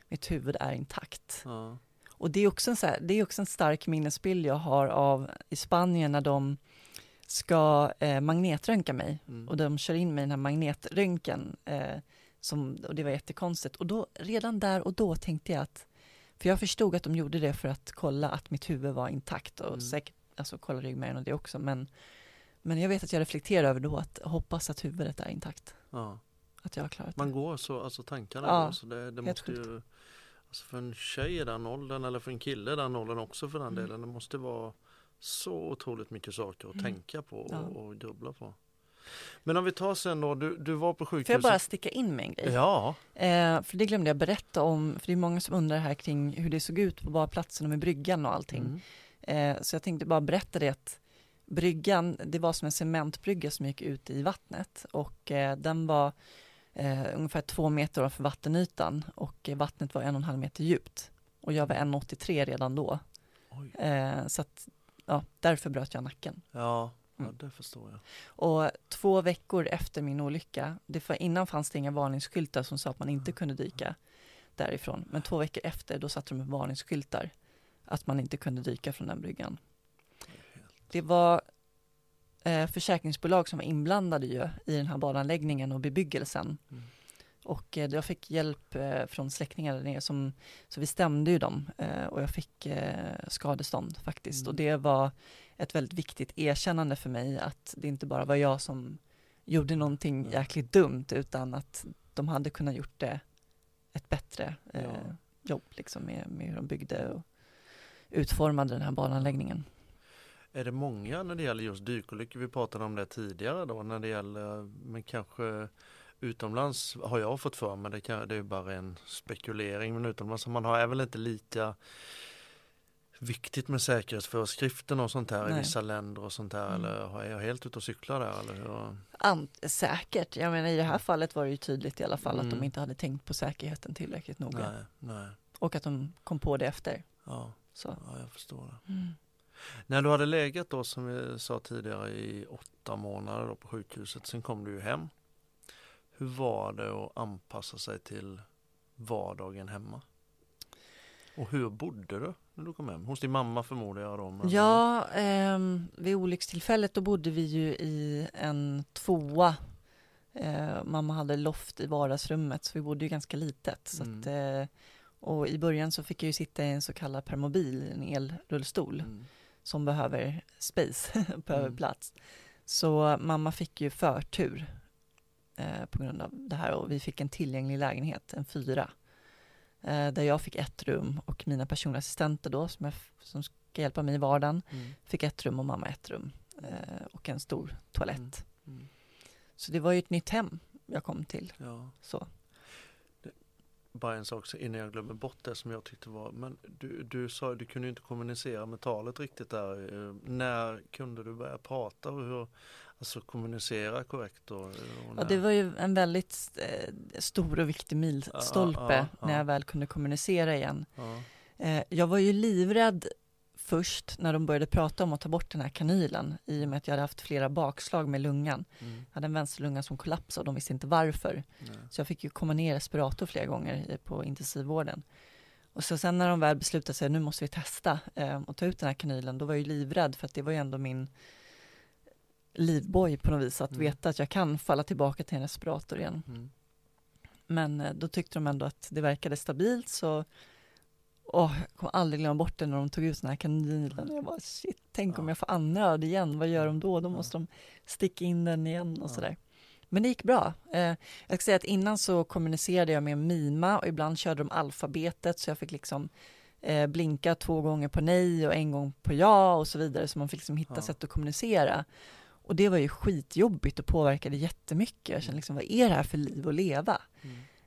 mitt huvud är intakt.
ja,
Och det är också en, så här, det är också en stark minnesbild jag har av i Spanien när de ska eh, magnetröntga mig
mm.
och de kör in mig i den här magnetröntgen eh, som, och det var jättekonstigt. Och då, redan där och då tänkte jag att, för jag förstod att de gjorde det för att kolla att mitt huvud var intakt och
Mm.
säkert, alltså kolla ryggmärgen och det också, men, men jag vet att jag reflekterar över då att hoppas att huvudet är intakt,
ja.
att jag har klarat
Man
det.
går så, alltså tankarna
Ja,
går så det, det måste ju Alltså för en tjej i den åldern eller för en kille i den åldern också för den
Mm.
delen Det måste vara så otroligt mycket saker att
Mm.
tänka på och,
Ja.
och grubbla på Men om vi tar sen då, du, du var på
Får jag
sjukhuset
bara sticka in med en grej?
Ja,
Eh, för det glömde jag berätta om, för det är många som undrar här kring hur det såg ut på badplatsen och med bryggan och allting.
mm.
Eh, så jag tänkte bara berätta det att bryggan, det var som en cementbrygga som gick ut i vattnet och eh, den var eh, ungefär två meter ovanför vattenytan och vattnet var en och en halv meter djupt. Och jag var 1,83 redan då. Eh, så att, ja, därför bröt jag nacken.
ja, ja
Mm.
det förstår jag
Och två veckor efter min olycka, det var, innan fanns det inga varningsskyltar som sa att man inte kunde dyka därifrån. Men två veckor efter, då satte de upp varningsskyltar att man inte kunde dyka från den bryggan. Det var eh, försäkringsbolag som var inblandade ju i den här badanläggningen och bebyggelsen.
Mm.
Och eh, jag fick hjälp eh, från släktingar där nere, som, så vi stämde ju dem eh, och jag fick skadestånd faktiskt.
Mm.
Och det var ett väldigt viktigt erkännande för mig att det inte bara var jag som gjorde någonting jäkligt dumt utan att de hade kunnat gjort det ett bättre eh,
Ja.
jobb liksom med, med hur de byggde och utformade den här badanläggningen.
Är det många när det gäller just dykolyckor? Vi pratade om det tidigare då när det gäller men kanske utomlands har jag fått för mig, det, kan, det är bara en spekulering, men utomlands man har är väl inte lika viktigt med säkerhetsföreskrifterna och sånt här Nej. i vissa länder och sånt här mm. eller är jag helt ute och cyklar där eller hur?
Ant säkert, jag menar i det här fallet var det ju tydligt i alla fall mm. att de mm. inte hade tänkt på säkerheten tillräckligt noga.
Nej, nej.
Och att de kom på det efter.
Ja, Så. ja jag förstår det. Mm. När du hade legat då som vi sa tidigare i åtta månader då på sjukhuset, sen kom du ju hem. Hur var det att anpassa sig till vardagen hemma? Och hur bodde du när du kom hem? Hos din mamma förmodar jag då?
Men... Ja, eh, vid olyckstillfället då bodde vi ju i en tvåa. Eh, mamma hade loft i vardagsrummet så vi bodde ju ganska litet. Mm. att, eh, och i början så fick jag ju sitta i en så kallad permobil, en elrullstol mm. som behöver space, behöver mm. plats. Så mamma fick ju förtur eh, på grund av det här och vi fick en tillgänglig lägenhet, en fyra eh, där jag fick ett rum och mina personliga assistenter då som, jag, som ska hjälpa mig i vardagen mm. fick ett rum och mamma ett rum eh, och en stor toalett. Mm. Mm. Så det var ju ett nytt hem jag kom till. Ja. Så.
Bara en sak innan jag glömmer bort det som jag tyckte var, men du, du sa du kunde inte kommunicera med talet riktigt där. Eh, när kunde du börja prata och hur, alltså kommunicera korrekt? Då,
ja, det var ju en väldigt eh, stor och viktig milstolpe ja, ja, när jag väl kunde kommunicera igen. Eh, jag var ju livrädd först när de började prata om att ta bort den här kanylen i och med att jag hade haft flera bakslag med lungan. Mm. Jag hade en vänsterlunga som kollapsade och de visste inte varför. Nej. Så jag fick ju komma ner i respirator flera gånger på intensivvården. Och så sen när de väl beslutade sig, nu måste vi testa eh, och ta ut den här kanylen, då var jag ju livrädd för att det var ju ändå min livboj på något vis, att mm. veta att jag kan falla tillbaka till en respirator igen. Mm. Men eh, då tyckte de ändå att det verkade stabilt så och jag kommer aldrig glömma bort det när de tog ut den här kanylen. Jag bara shit, tänk ja. om jag får andnöd igen, vad gör de då? Då måste ja. de sticka in den igen och ja. sådär. Men det gick bra. Eh, jag ska säga att innan så kommunicerade jag med Mima och ibland körde de alfabetet så jag fick liksom eh, blinka två gånger på nej och en gång på ja och så vidare så man fick liksom hitta sätt att kommunicera. Och det var ju skitjobbigt och påverkade jättemycket. Jag kände liksom, vad är det här för liv att leva?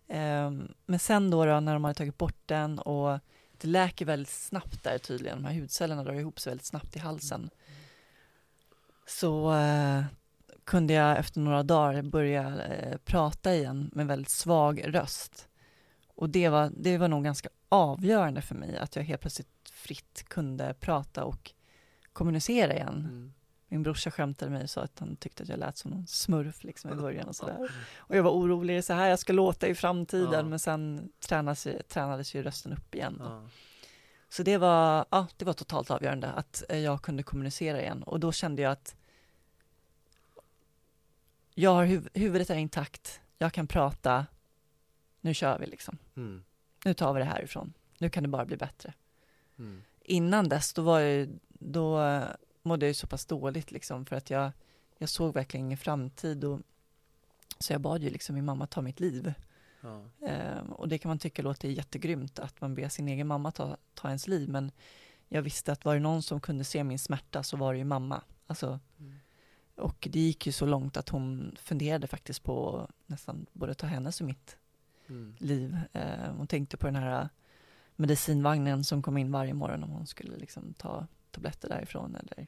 Mm. Um, men sen då, då, när de hade tagit bort den och det läker väldigt snabbt där tydligen, de här hudcellerna drar ihop sig väldigt snabbt i halsen. Så uh, kunde jag efter några dagar börja uh, prata igen med väldigt svag röst. Och det var, det var nog ganska avgörande för mig att jag helt plötsligt fritt kunde prata och kommunicera igen. Mm. Min brorsa skämtade med mig och sa att han tyckte att jag lät som någon smurf liksom i början och sådär. Och jag var orolig, det är så här jag ska låta i framtiden, ja. men sen tränades, tränades ju rösten upp igen. Ja. Så det var, ja, det var totalt avgörande att jag kunde kommunicera igen och då kände jag att jag har huv huvudet är intakt, jag kan prata, nu kör vi liksom. Mm. Nu tar vi det härifrån, nu kan det bara bli bättre. Mm. Innan dess, då var jag då mådde jag så pass dåligt liksom för att jag, jag såg verkligen ingen framtid och så jag bad ju liksom min mamma ta mitt liv. Ja. Ehm, och det kan man tycka låter jättegrymt att man ber sin egen mamma ta, ta ens liv men jag visste att var det någon som kunde se min smärta så var det ju mamma. Alltså, mm. Och det gick ju så långt att hon funderade faktiskt på nästan både ta hennes och mitt mm. liv. Ehm, hon tänkte på den här medicinvagnen som kom in varje morgon om hon skulle liksom ta tabletter därifrån eller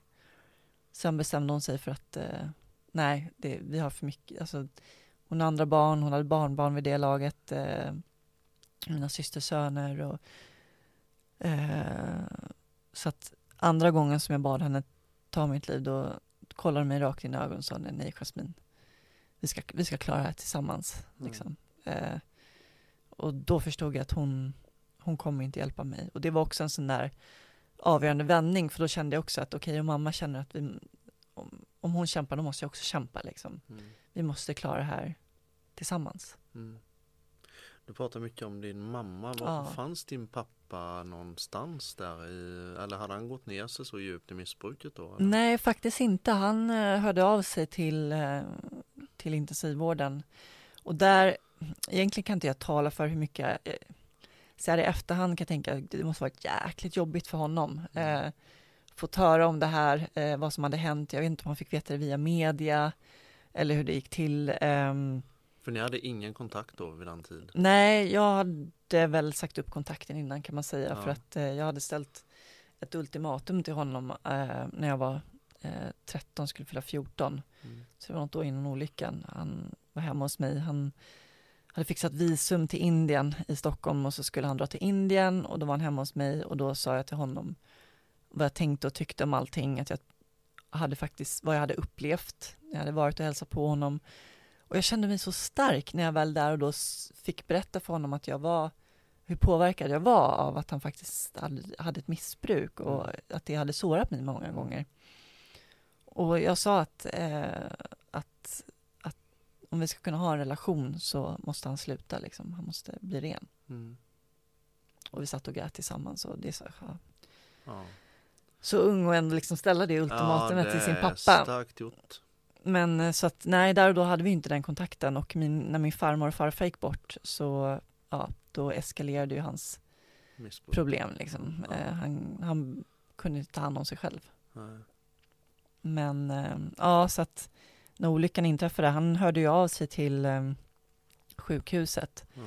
sen bestämde hon sig för att eh, nej, det, vi har för mycket, alltså hon har andra barn, hon hade barnbarn vid det laget, eh, mina systersöner och eh, så att andra gången som jag bad henne ta mitt liv då kollade hon mig rakt in i ögonen och sa nej Jasmin, vi ska, vi ska klara det här tillsammans. Mm. Liksom. Eh, och då förstod jag att hon, hon kommer inte hjälpa mig. Och det var också en sån där avgörande vändning för då kände jag också att okej, okay, om mamma känner att vi, om, om, hon kämpar då måste jag också kämpa liksom. Mm. Vi måste klara det här tillsammans. Mm.
Du pratar mycket om din mamma. Var ja. fanns din pappa någonstans där i, eller hade han gått ner sig så djupt i missbruket då? Eller?
Nej, faktiskt inte. Han uh, hörde av sig till, uh, till intensivvården och där, egentligen kan inte jag tala för hur mycket uh, så här i efterhand kan jag tänka att det måste varit jäkligt jobbigt för honom. Mm. Eh, fått höra om det här, eh, vad som hade hänt. Jag vet inte om han fick veta det via media eller hur det gick till. Eh,
För ni hade ingen kontakt då vid den tiden?
Nej, jag hade väl sagt upp kontakten innan kan man säga
Ja.
för att eh, jag hade ställt ett ultimatum till honom eh, när jag var eh, 13, skulle fylla 14.
Mm.
Så det var något år innan olyckan. Han var hemma hos mig. Han hade fixat visum till Indien i Stockholm och så skulle han dra till Indien och då var han hemma hos mig och då sa jag till honom vad jag tänkte och tyckte om allting. Att jag hade faktiskt, vad jag hade upplevt. Jag hade varit och hälsat på honom. Och jag kände mig så stark när jag väl där och då fick berätta för honom att jag var, hur påverkad jag var av att han faktiskt hade, ett missbruk och att det hade sårat mig många gånger. Och jag sa att, eh, att om vi ska kunna ha en relation så måste han sluta, liksom. han måste bli ren.
Mm.
Och vi satt och grät tillsammans och det är så, ja.
Ja.
så ung och ändå liksom ställa det ultimatumet
ja,
till sin
det
pappa.
Starkt gjort.
Men eh, så att nej, där och då hade vi inte den kontakten och min, när min farmor och farfar gick bort så ja, då eskalerade ju hans
Missbruk.
problem liksom.
Ja.
Eh, han, han kunde inte ta hand om sig själv.
Nej.
Men eh, ja, så att när olyckan inträffade, han hörde ju av sig till eh, sjukhuset
Ja.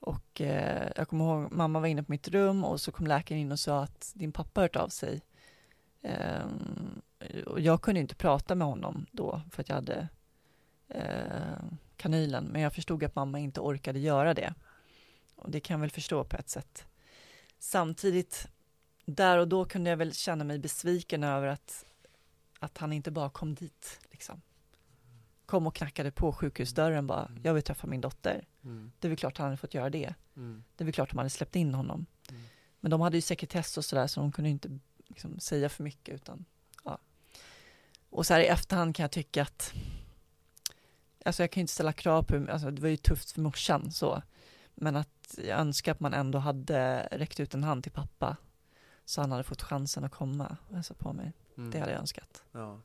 och eh, jag kommer ihåg, mamma var inne på mitt rum och så kom läkaren in och sa att din pappa hört av sig. Eh, och jag kunde inte prata med honom då för att jag hade eh, kanylen, men jag förstod att mamma inte orkade göra det. Och det kan jag väl förstå på ett sätt. Samtidigt, där och då kunde jag väl känna mig besviken över att, att han inte bara kom dit. Liksom. Kom och knackade på sjukhusdörren bara,
Mm.
jag vill träffa min dotter.
Mm.
Det är väl klart han hade fått göra det.
Mm.
Det är väl klart de hade släppt in honom.
Mm.
Men de hade ju sekretess och sådär så de kunde inte liksom, säga för mycket utan ja. Och så här i efterhand kan jag tycka att Alltså jag kan ju inte ställa krav på, alltså det var ju tufft för morsan så Men att jag önskar att man ändå hade räckt ut en hand till pappa Så han hade fått chansen att komma och hälsa på mig.
Mm.
Det hade jag önskat.
Ja,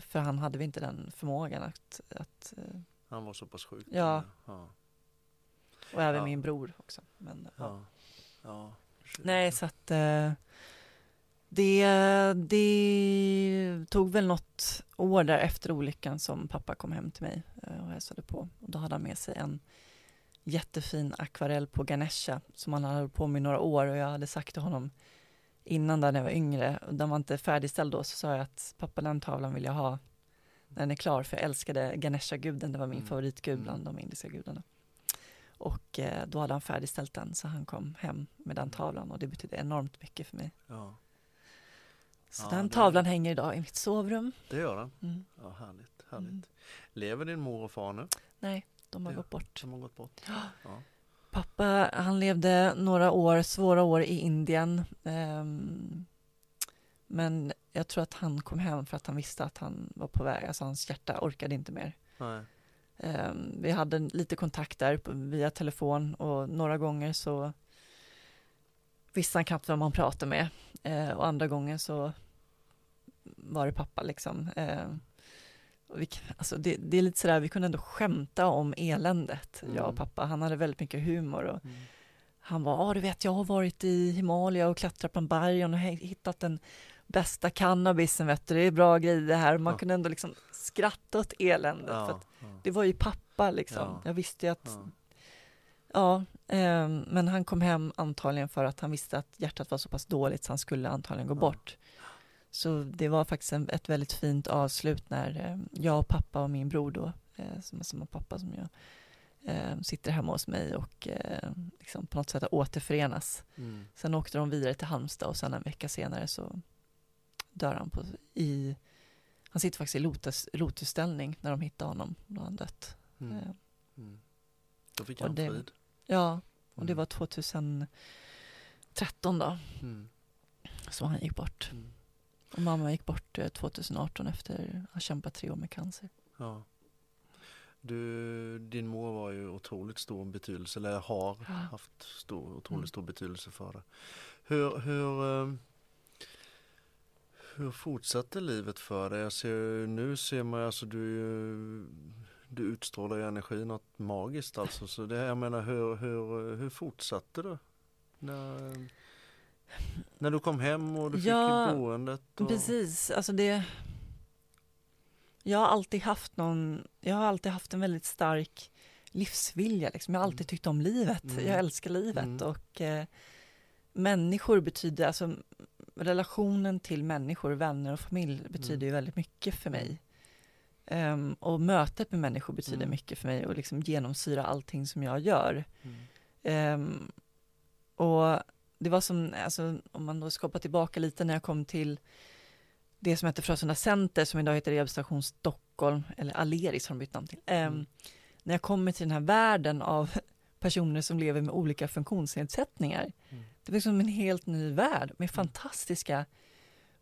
för han hade inte den förmågan att, att eh,
han var så pass sjuk.
Ja.
Ja.
och även
Ja.
min bror också. Men, ja.
Ja.
Nej, så att eh, det, det tog väl något år där efter olyckan som pappa kom hem till mig eh, och hälsade på. Och då hade han med sig en jättefin akvarell på Ganesha som han hade hållit på med i några år och jag hade sagt till honom innan där när jag var yngre, och den var inte färdigställd då, så sa jag att pappa den tavlan vill jag ha när den är klar, för jag älskade Ganesha-guden, det var min
Mm.
favoritgud
Mm.
bland de indiska gudarna. Och eh, då hade han färdigställt den, så han kom hem med den tavlan och det betydde enormt mycket för mig.
Ja,
Så
Ja,
den
det-
tavlan hänger idag i mitt sovrum.
det gör han.
Mm.
Ja, härligt, härligt.
Mm.
Lever din mor och far nu?
Nej, de har
Ja.
gått bort.
Som har gått bort?
Ja. Pappa, han levde några år, svåra år i Indien. ehm, men jag tror att han kom hem för att han visste att han var på väg, alltså hans hjärta orkade inte mer. Ehm, vi hade lite kontakt där på- via telefon och några gånger så visste han knappt vem han pratade med Eh, och andra gånger så var det pappa liksom. Och vi, alltså det, det är lite sådär, vi kunde ändå skämta om eländet, jag och
Mm.
pappa. Han hade väldigt mycket humor och
Mm.
han var, ja du vet jag har varit i Himalaya och klättrat på en berg och hittat den bästa cannabisen vet du, det är bra grejer det här. Man
Ja.
kunde ändå liksom skratta åt eländet för
Ja,
att
ja,
det var ju pappa liksom.
Ja.
Jag visste ju att,
ja.
ehm, men han kom hem antagligen för att han visste att hjärtat var så pass dåligt så han skulle antagligen gå bort. Så det var faktiskt en, ett väldigt fint avslut när eh, jag och pappa och min bror då, eh, som är samma pappa som jag, eh, sitter hemma hos mig och liksom på något sätt återförenas.
Mm.
Sen åkte de vidare till Halmstad och sen en vecka senare så dör han på, i, han sitter faktiskt i lotus, lotusställning när de hittar honom, då han dött.
Mm. Mm. Då fick han
det-
frid.
Ja, och det
Mm.
var 2013 då
Mm.
som han gick bort.
Mm.
Och mamma gick bort eh, 2018 efter att ha kämpat tre år med cancer.
Ja. Du, din mor var ju otroligt stor betydelse, eller har
Ja.
haft stor, otroligt
Mm.
stor betydelse för dig. Hur, hur, eh, hur fortsatte livet för dig? Jag ser, nu ser man alltså du, du utstrålar ju energi något magiskt alltså. Så det, jag menar hur, hur, hur fortsatte du? När, när du kom hem och du fick
Ja,
ju boendet? Och,
Precis, alltså det... jag har alltid haft någon, jag har alltid haft en väldigt stark livsvilja. Liksom. Jag har alltid mm. tyckt om livet. Mm. Jag älskar livet mm. och eh, människor betyder, alltså relationen till människor, vänner och familj betyder mm. ju väldigt mycket för mig. Um, och mötet med människor betyder mm. mycket för mig och liksom genomsyra allting som jag gör. Um, och det var som, alltså, om man då ska hoppa tillbaka lite när jag kom till det som heter Frösunda Center som idag heter Rehabilitation Stockholm, eller Aleris har de bytt namn till. Um, när jag kommer till den här världen av personer som lever med olika funktionsnedsättningar. Mm. Det var som en helt ny värld med mm. fantastiska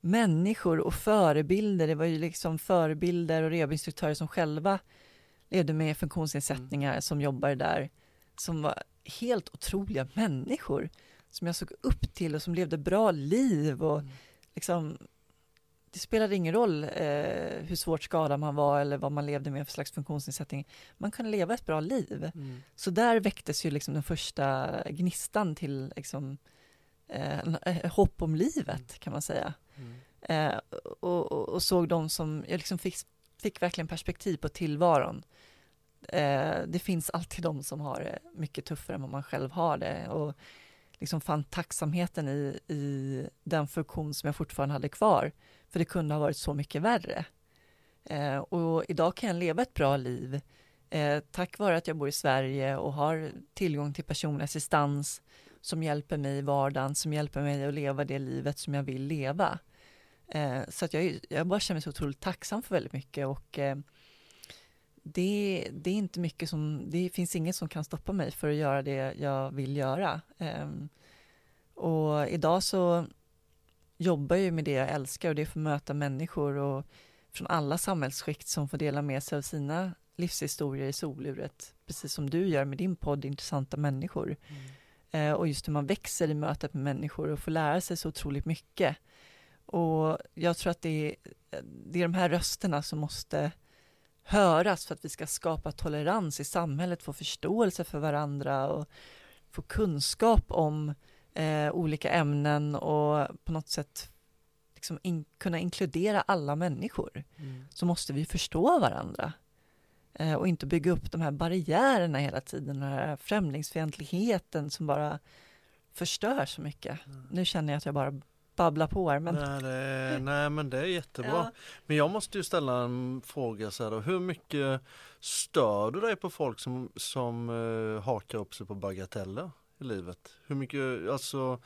människor och förebilder. Det var ju liksom förebilder och rehabinstruktörer som själva levde med funktionsnedsättningar mm. som jobbade där, som var helt otroliga människor som jag såg upp till och som levde bra liv och mm. liksom det spelade ingen roll eh, hur svårt skadad man var eller vad man levde med för slags funktionsnedsättning. Man kunde leva ett bra liv. Mm. Så där väcktes ju liksom den första gnistan till liksom, eh, eh hopp om livet mm. kan man säga. Mm. Eh, och, och, och, såg dem som, jag liksom fick, fick verkligen perspektiv på tillvaron. Eh, det finns alltid de som har det mycket tuffare än vad man själv har det. Och liksom fann tacksamheten i, i den funktion som jag fortfarande hade kvar. För det kunde ha varit så mycket värre. Eh, och idag kan jag leva ett bra liv eh, tack vare att jag bor i Sverige och har tillgång till personlig assistans som hjälper mig i vardagen, som hjälper mig att leva det livet som jag vill leva. Eh, så att jag, jag bara känner mig så otroligt tacksam för väldigt mycket och eh, det, det, är inte mycket som, det finns inget som kan stoppa mig för att göra det jag vill göra. Um, och idag så jobbar jag med det jag älskar och det är för att möta människor och från alla samhällsskikt som får dela med sig av sina livshistorier i soluret, precis som du gör med din podd Intressanta människor. Mm. Uh, och just hur man växer i mötet med människor och får lära sig så otroligt mycket. Och jag tror att det är, det är de här rösterna som måste höras för att vi ska skapa tolerans i samhället, få förståelse för varandra och få kunskap om eh, olika ämnen och på något sätt liksom in, kunna inkludera alla människor mm. så måste vi förstå varandra eh, och inte bygga upp de här barriärerna hela tiden, den här främlingsfientligheten som bara förstör så mycket. Mm. Nu känner jag att jag bara babbla på här. Men...
Nej, det, nej men det är jättebra. Ja. Men jag måste ju ställa en fråga så här då. Hur mycket stör du dig på folk som, som uh, hakar upp sig på bagateller i livet? Hur mycket, alltså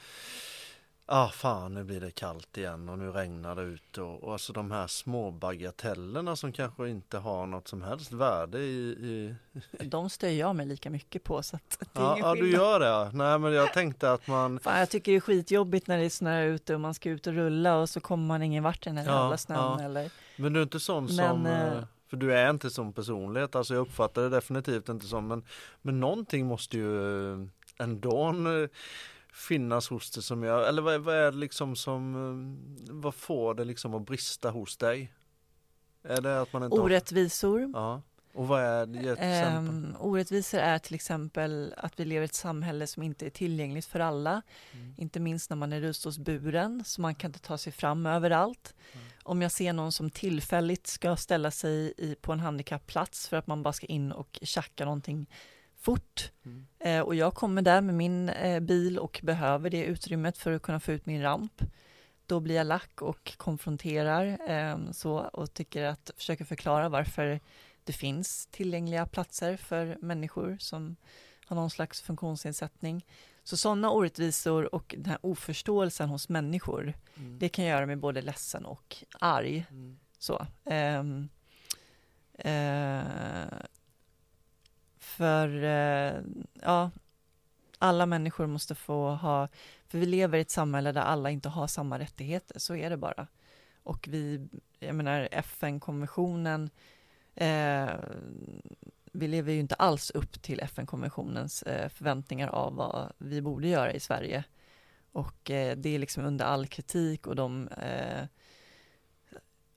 ah fan nu blir det kallt igen och nu regnar det ut och, och alltså de här små bagatellerna som kanske inte har något som helst värde i, i...
De stör jag mig lika mycket på så att
det är ja, ja du gör det, nej men jag tänkte att man
fan, Jag tycker det är skitjobbigt när det snöar ute och man ska ut och rulla och så kommer man ingen vart i den här ja, jävla snön ja. eller
Men du är inte sån men, som äh... för du är inte som personlighet, alltså jag uppfattar det definitivt inte som men, men någonting måste ju ändå finnas hos dig som jag, eller vad, vad är det liksom som, eh, vad får det liksom att brista hos dig? Är det att man inte
Orättvisor.
Har... Ja. Och vad är det? Ett exempel? Um,
orättvisor är till exempel att vi lever i ett samhälle som inte är tillgängligt för alla. Mm. Inte minst när man är rullstolsburen, så man kan inte ta sig fram överallt. Mm. Om jag ser någon som tillfälligt ska ställa sig i, på en handikappplats för att man bara ska in och tjacka någonting fort. Mm. Eh, och jag kommer där med min eh, bil och behöver det utrymmet för att kunna få ut min ramp. Då blir jag lack och konfronterar eh, så och tycker att försöker förklara varför det finns tillgängliga platser för människor som har någon slags funktionsnedsättning. Så sådana orättvisor och den här oförståelsen hos människor, mm. det kan göra mig både ledsen och arg. Mm. Så. Um, uh, för eh, ja, alla människor måste få ha, för vi lever i ett samhälle där alla inte har samma rättigheter, så är det bara. Och vi, jag menar FN-konventionen, eh, vi lever ju inte alls upp till FN-konventionens eh, förväntningar av vad vi borde göra i Sverige. Och eh, det är liksom under all kritik och de eh,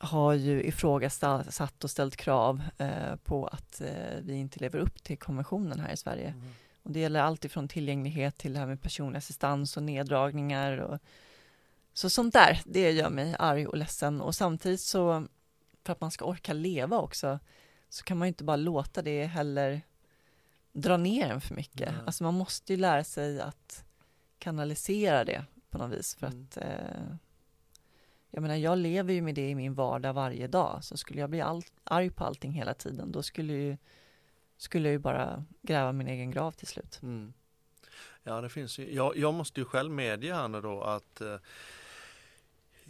har ju ifrågasatt och ställt krav eh, på att eh, vi inte lever upp till konventionen här i Sverige. Mm. Och det gäller allt ifrån tillgänglighet till det här med personlig assistans och neddragningar. Och, så sånt där, det gör mig arg och ledsen. Och samtidigt så för att man ska orka leva också, så kan man ju inte bara låta det heller dra ner en för mycket.
Nej.
Alltså man måste ju lära sig att kanalisera det på något vis för
Mm.
att eh, jag menar, jag lever ju med det i min vardag varje dag, så skulle jag bli all, arg på allting hela tiden, då skulle ju, skulle jag ju bara gräva min egen grav till slut.
Mm. Ja, det finns ju. Jag, jag måste ju själv medge här nu då att eh,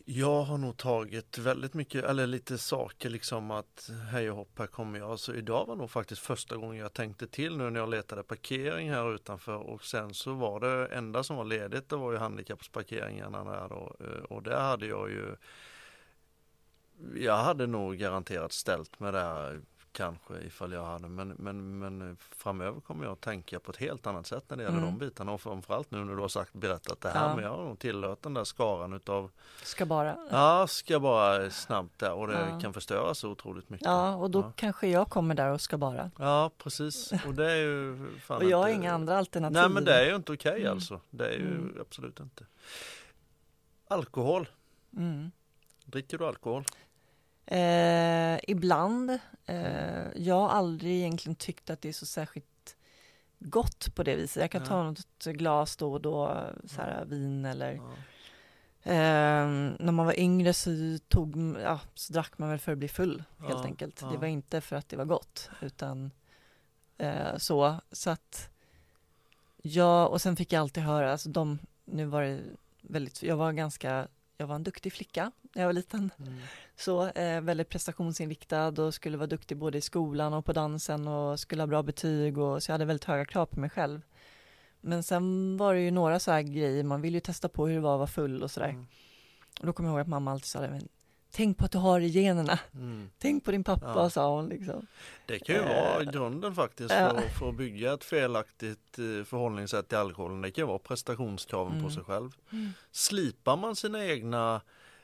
jag har nog tagit väldigt mycket, eller lite saker liksom att hej och hopp, här kommer jag. Så idag var nog faktiskt första gången jag tänkte till nu när jag letade parkering här utanför och sen så var det enda som var ledigt, det var ju handikappsparkeringarna där då eh, och där hade jag ju jag hade nog garanterat ställt mig där kanske ifall jag hade men, men, men framöver kommer jag att tänka på ett helt annat sätt när det gäller
Mm.
de bitarna och framförallt nu när du har sagt berättat det här
Ja.
men jag har nog tillhört den där skaran utav
Ska bara
Ja, ska bara snabbt där och det
Ja.
kan förstöra så otroligt mycket.
Ja, och då
Ja.
kanske jag kommer där och ska bara.
Ja, precis. Och det är ju
Och jag har
inte-
inga andra alternativ.
Nej, men det är ju inte okej
Mm.
alltså. Det är ju
Mm.
absolut inte. Alkohol.
Mm.
Dricker du alkohol?
Eh, ibland. Eh, jag har aldrig egentligen tyckt att det är så särskilt gott på det viset. Jag kan
Nej.
ta något glas då och då, så här, vin eller
Ja.
eh, när man var yngre så, tog, ja, så drack man väl för att bli full helt
Ja,
enkelt.
ja.
Det var inte för att det var gott utan eh, så. Så att ja, och sen fick jag alltid höra, alltså de, nu var det väldigt, jag var ganska, jag var en duktig flicka när jag var liten.
Mm.
Så eh, väldigt prestationsinriktad och skulle vara duktig både i skolan och på dansen och skulle ha bra betyg och så jag hade väldigt höga krav på mig själv. Men sen var det ju några så här grejer, man vill ju testa på hur det var att vara full och sådär.
Mm.
Och då kommer jag ihåg att mamma alltid sa det, tänk på att du har det i generna,
Mm.
tänk på din pappa,
Ja.
sa hon liksom.
Det kan ju
Eh,
vara grunden faktiskt
ja.
för, för att bygga ett felaktigt eh, förhållningssätt till alkoholen. Det kan vara prestationskraven på
Mm.
sig själv. Slipar man sina egna,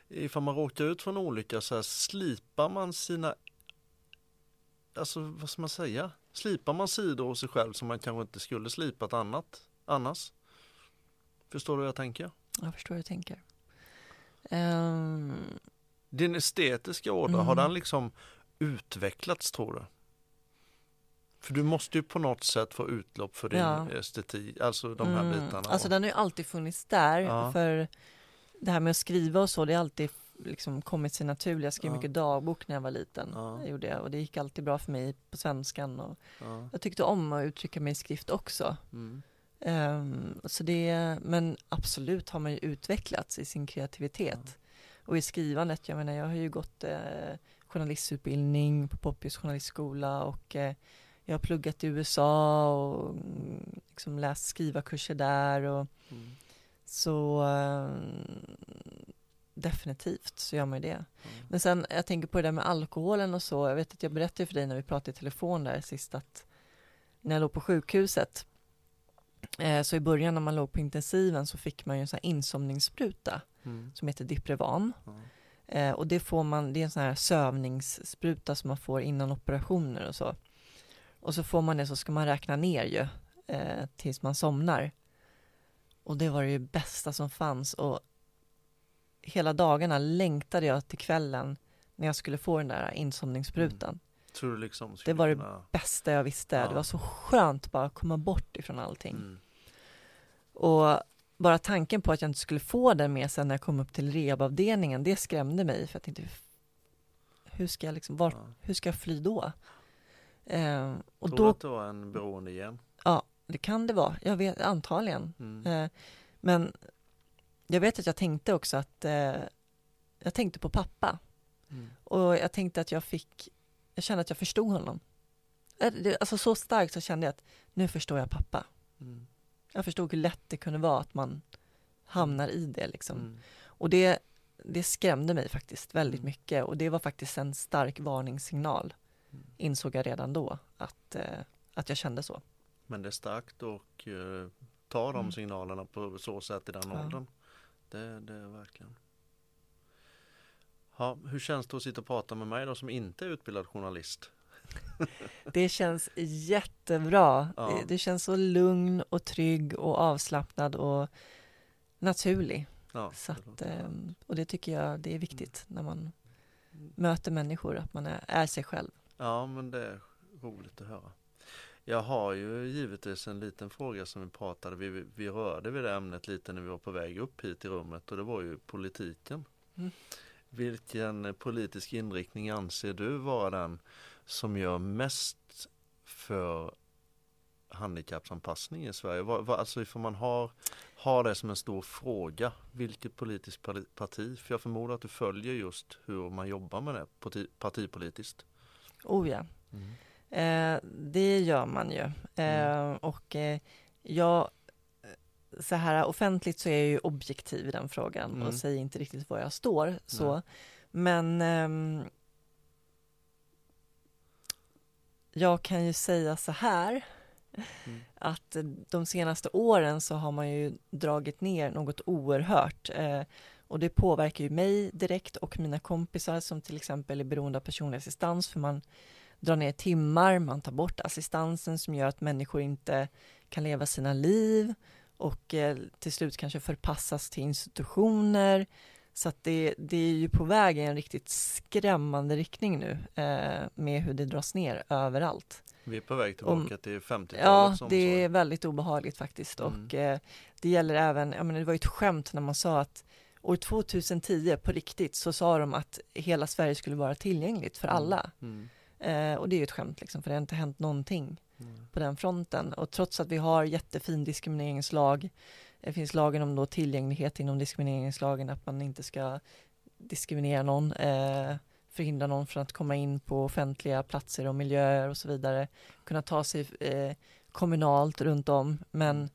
ifall man råkar ut för en olycka så här, slipar man sina, alltså vad ska man säga, slipar man sidor hos sig själv som man kanske inte skulle slipat annat, annars? Förstår du hur jag tänker?
Jag förstår hur du tänker. Ehm,
Din estetiska ådra,
Mm.
har den liksom utvecklats tror du? För du måste ju på något sätt få utlopp för din
Ja.
estetik, alltså de här
mm,
bitarna.
Alltså den har ju alltid funnits där,
Ja.
för det här med att skriva och så, det har alltid liksom kommit sig naturligt. Jag skrev
Ja.
mycket dagbok när jag var liten.
Ja.
Jag gjorde det, och det gick alltid bra för mig på svenskan. Och
ja.
jag tyckte om att uttrycka mig i skrift också.
Mm.
Ehm, så det, men absolut har man ju utvecklats i sin kreativitet. Och i skrivandet, jag menar jag har ju gått eh, journalistutbildning på Poppius journalistskola och eh, jag har pluggat i USA och mm, liksom läst skrivarkurser där och
Mm.
Så eh, definitivt så gör man ju det.
Ja.
Men sen, jag tänker på det där med alkoholen och så. Jag vet att jag berättade för dig när vi pratade i telefon där sist att när jag låg på sjukhuset eh, så i början när man låg på intensiven så fick man ju en sån här insomningsspruta
Mm.
som heter Diprevan.
Ja.
Eh, och det får man, det är en sån här sövningsspruta som man får innan operationer och så. Och så får man det så ska man räkna ner ju eh, tills man somnar. Och det var det ju bästa som fanns och hela dagarna längtade jag till kvällen när jag skulle få den där insomningssprutan.
Tror du liksom
Det var det
kunna-
Bästa jag visste.
Ja.
Det var så skönt bara att komma bort ifrån allting.
Mm.
Och bara tanken på att jag inte skulle få den med sen när jag kom upp till rehabavdelningen, det skrämde mig för jag tänkte hur ska jag liksom, var,
Ja.
hur ska jag fly då? Eh, och
Tror
då,
att det var en beroende igen?
ja, det kan det vara, jag vet, antagligen.
Mm.
Eh, men jag vet att jag tänkte också att eh, jag tänkte på pappa
Mm.
och jag tänkte att jag fick, jag kände att jag förstod honom. Eh, Alltså så starkt så kände jag att nu förstår jag pappa.
Mm.
Jag förstod hur lätt det kunde vara att man hamnar i det liksom.
Mm.
Och det, det skrämde mig faktiskt väldigt
Mm.
mycket och det var faktiskt en stark varningssignal.
Mm.
Insåg jag redan då att, att jag kände så.
Men det är starkt och eh, ta de
Mm.
signalerna på så sätt i den
Ja.
åldern. Det, det är verkligen. Ja, hur känns det att sitta och prata med mig då som inte är utbildad journalist?
Det känns jättebra.
Ja.
Det, det känns så lugn och trygg och avslappnad och naturlig.
Ja,
Så att, eh,
skönt.
och det tycker jag det är viktigt när man möter människor, att man är, är sig själv.
Ja, men det är roligt att höra. Jag har ju givetvis en liten fråga som vi pratade, vi, vi rörde vid det ämnet lite när vi var på väg upp hit i rummet och det var ju politiken.
Mm.
Vilken politisk inriktning anser du vara den som gör mest för handikappsanpassning i Sverige? Alltså ifall man har, har det som en stor fråga, vilket politiskt parti? För jag förmodar att du följer just hur man jobbar med det parti, partipolitiskt.
Oh ja. Mm. Eh, det gör man ju. Eh, mm. Och eh, jag, så här offentligt så är jag ju objektiv i den frågan mm. och säger inte riktigt var jag står. Så. Men ehm, jag kan ju säga så här mm. att de senaste åren så har man ju dragit ner något oerhört eh, och det påverkar ju mig direkt och mina kompisar som till exempel är beroende av personlig assistans för man drar ner timmar, man tar bort assistansen som gör att människor inte kan leva sina liv och eh, till slut kanske förpassas till institutioner. Så att det, det är ju på väg i en riktigt skrämmande riktning nu eh, med hur det dras ner överallt.
Vi är på väg tillbaka Om, till 50-talet.
Ja, det är väldigt obehagligt faktiskt mm. och eh, det gäller även, jag menar, det var ett skämt när man sa att år 2010 på riktigt så sa de att hela Sverige skulle vara tillgängligt för mm. alla. Mm. Eh, och det är ju ett skämt liksom, för det har inte hänt någonting mm. på den fronten. Och trots att vi har jättefin diskrimineringslag, det finns lagen om då tillgänglighet inom diskrimineringslagen, att man inte ska diskriminera någon, eh, förhindra någon från att komma in på offentliga platser och miljöer och så vidare, kunna ta sig eh, kommunalt runt om, men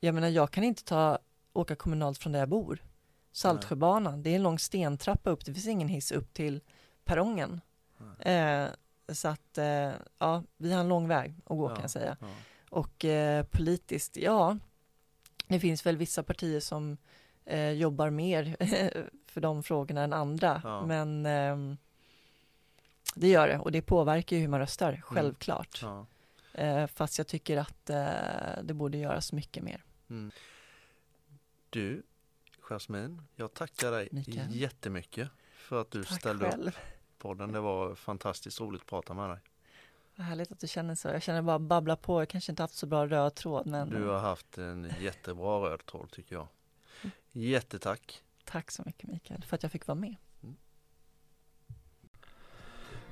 jag menar, jag kan inte ta, åka kommunalt från där jag bor. Saltsjöbanan, det är en lång stentrappa upp, det finns ingen hiss upp till perrongen. Eh, så att, eh, ja, vi har en lång väg att gå ja, kan jag säga. Ja. Och eh, politiskt, ja, det finns väl vissa partier som eh, jobbar mer för de frågorna än andra, ja. men ehm, det gör det och det påverkar ju hur man röstar, mm. självklart. Mm. Fast jag tycker att eh, det borde göras mycket mer. Mm.
Du, Jasmin, jag tackar dig Mikael. jättemycket för att du
Tack
ställde
själv.
upp podden. Det var fantastiskt roligt att prata med dig.
Vad härligt att du känner så. Jag känner bara babbla på. Jag kanske inte haft så bra röd tråd. Men...
Du har haft en jättebra röd tråd tycker jag. Jättetack.
Tack så mycket Mikael för att jag fick vara med. Mm.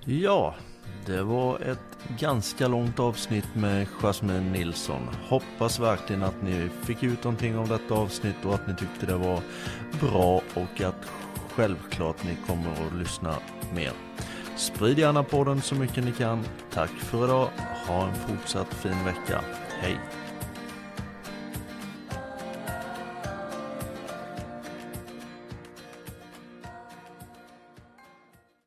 Ja, det var ett ganska långt avsnitt med Jasmine Nilsson. Hoppas verkligen att ni fick ut någonting av detta avsnitt och att ni tyckte det var bra och att självklart ni kommer att lyssna mer. Sprid gärna podden så mycket ni kan. Tack för idag. Ha en fortsatt fin vecka. Hej!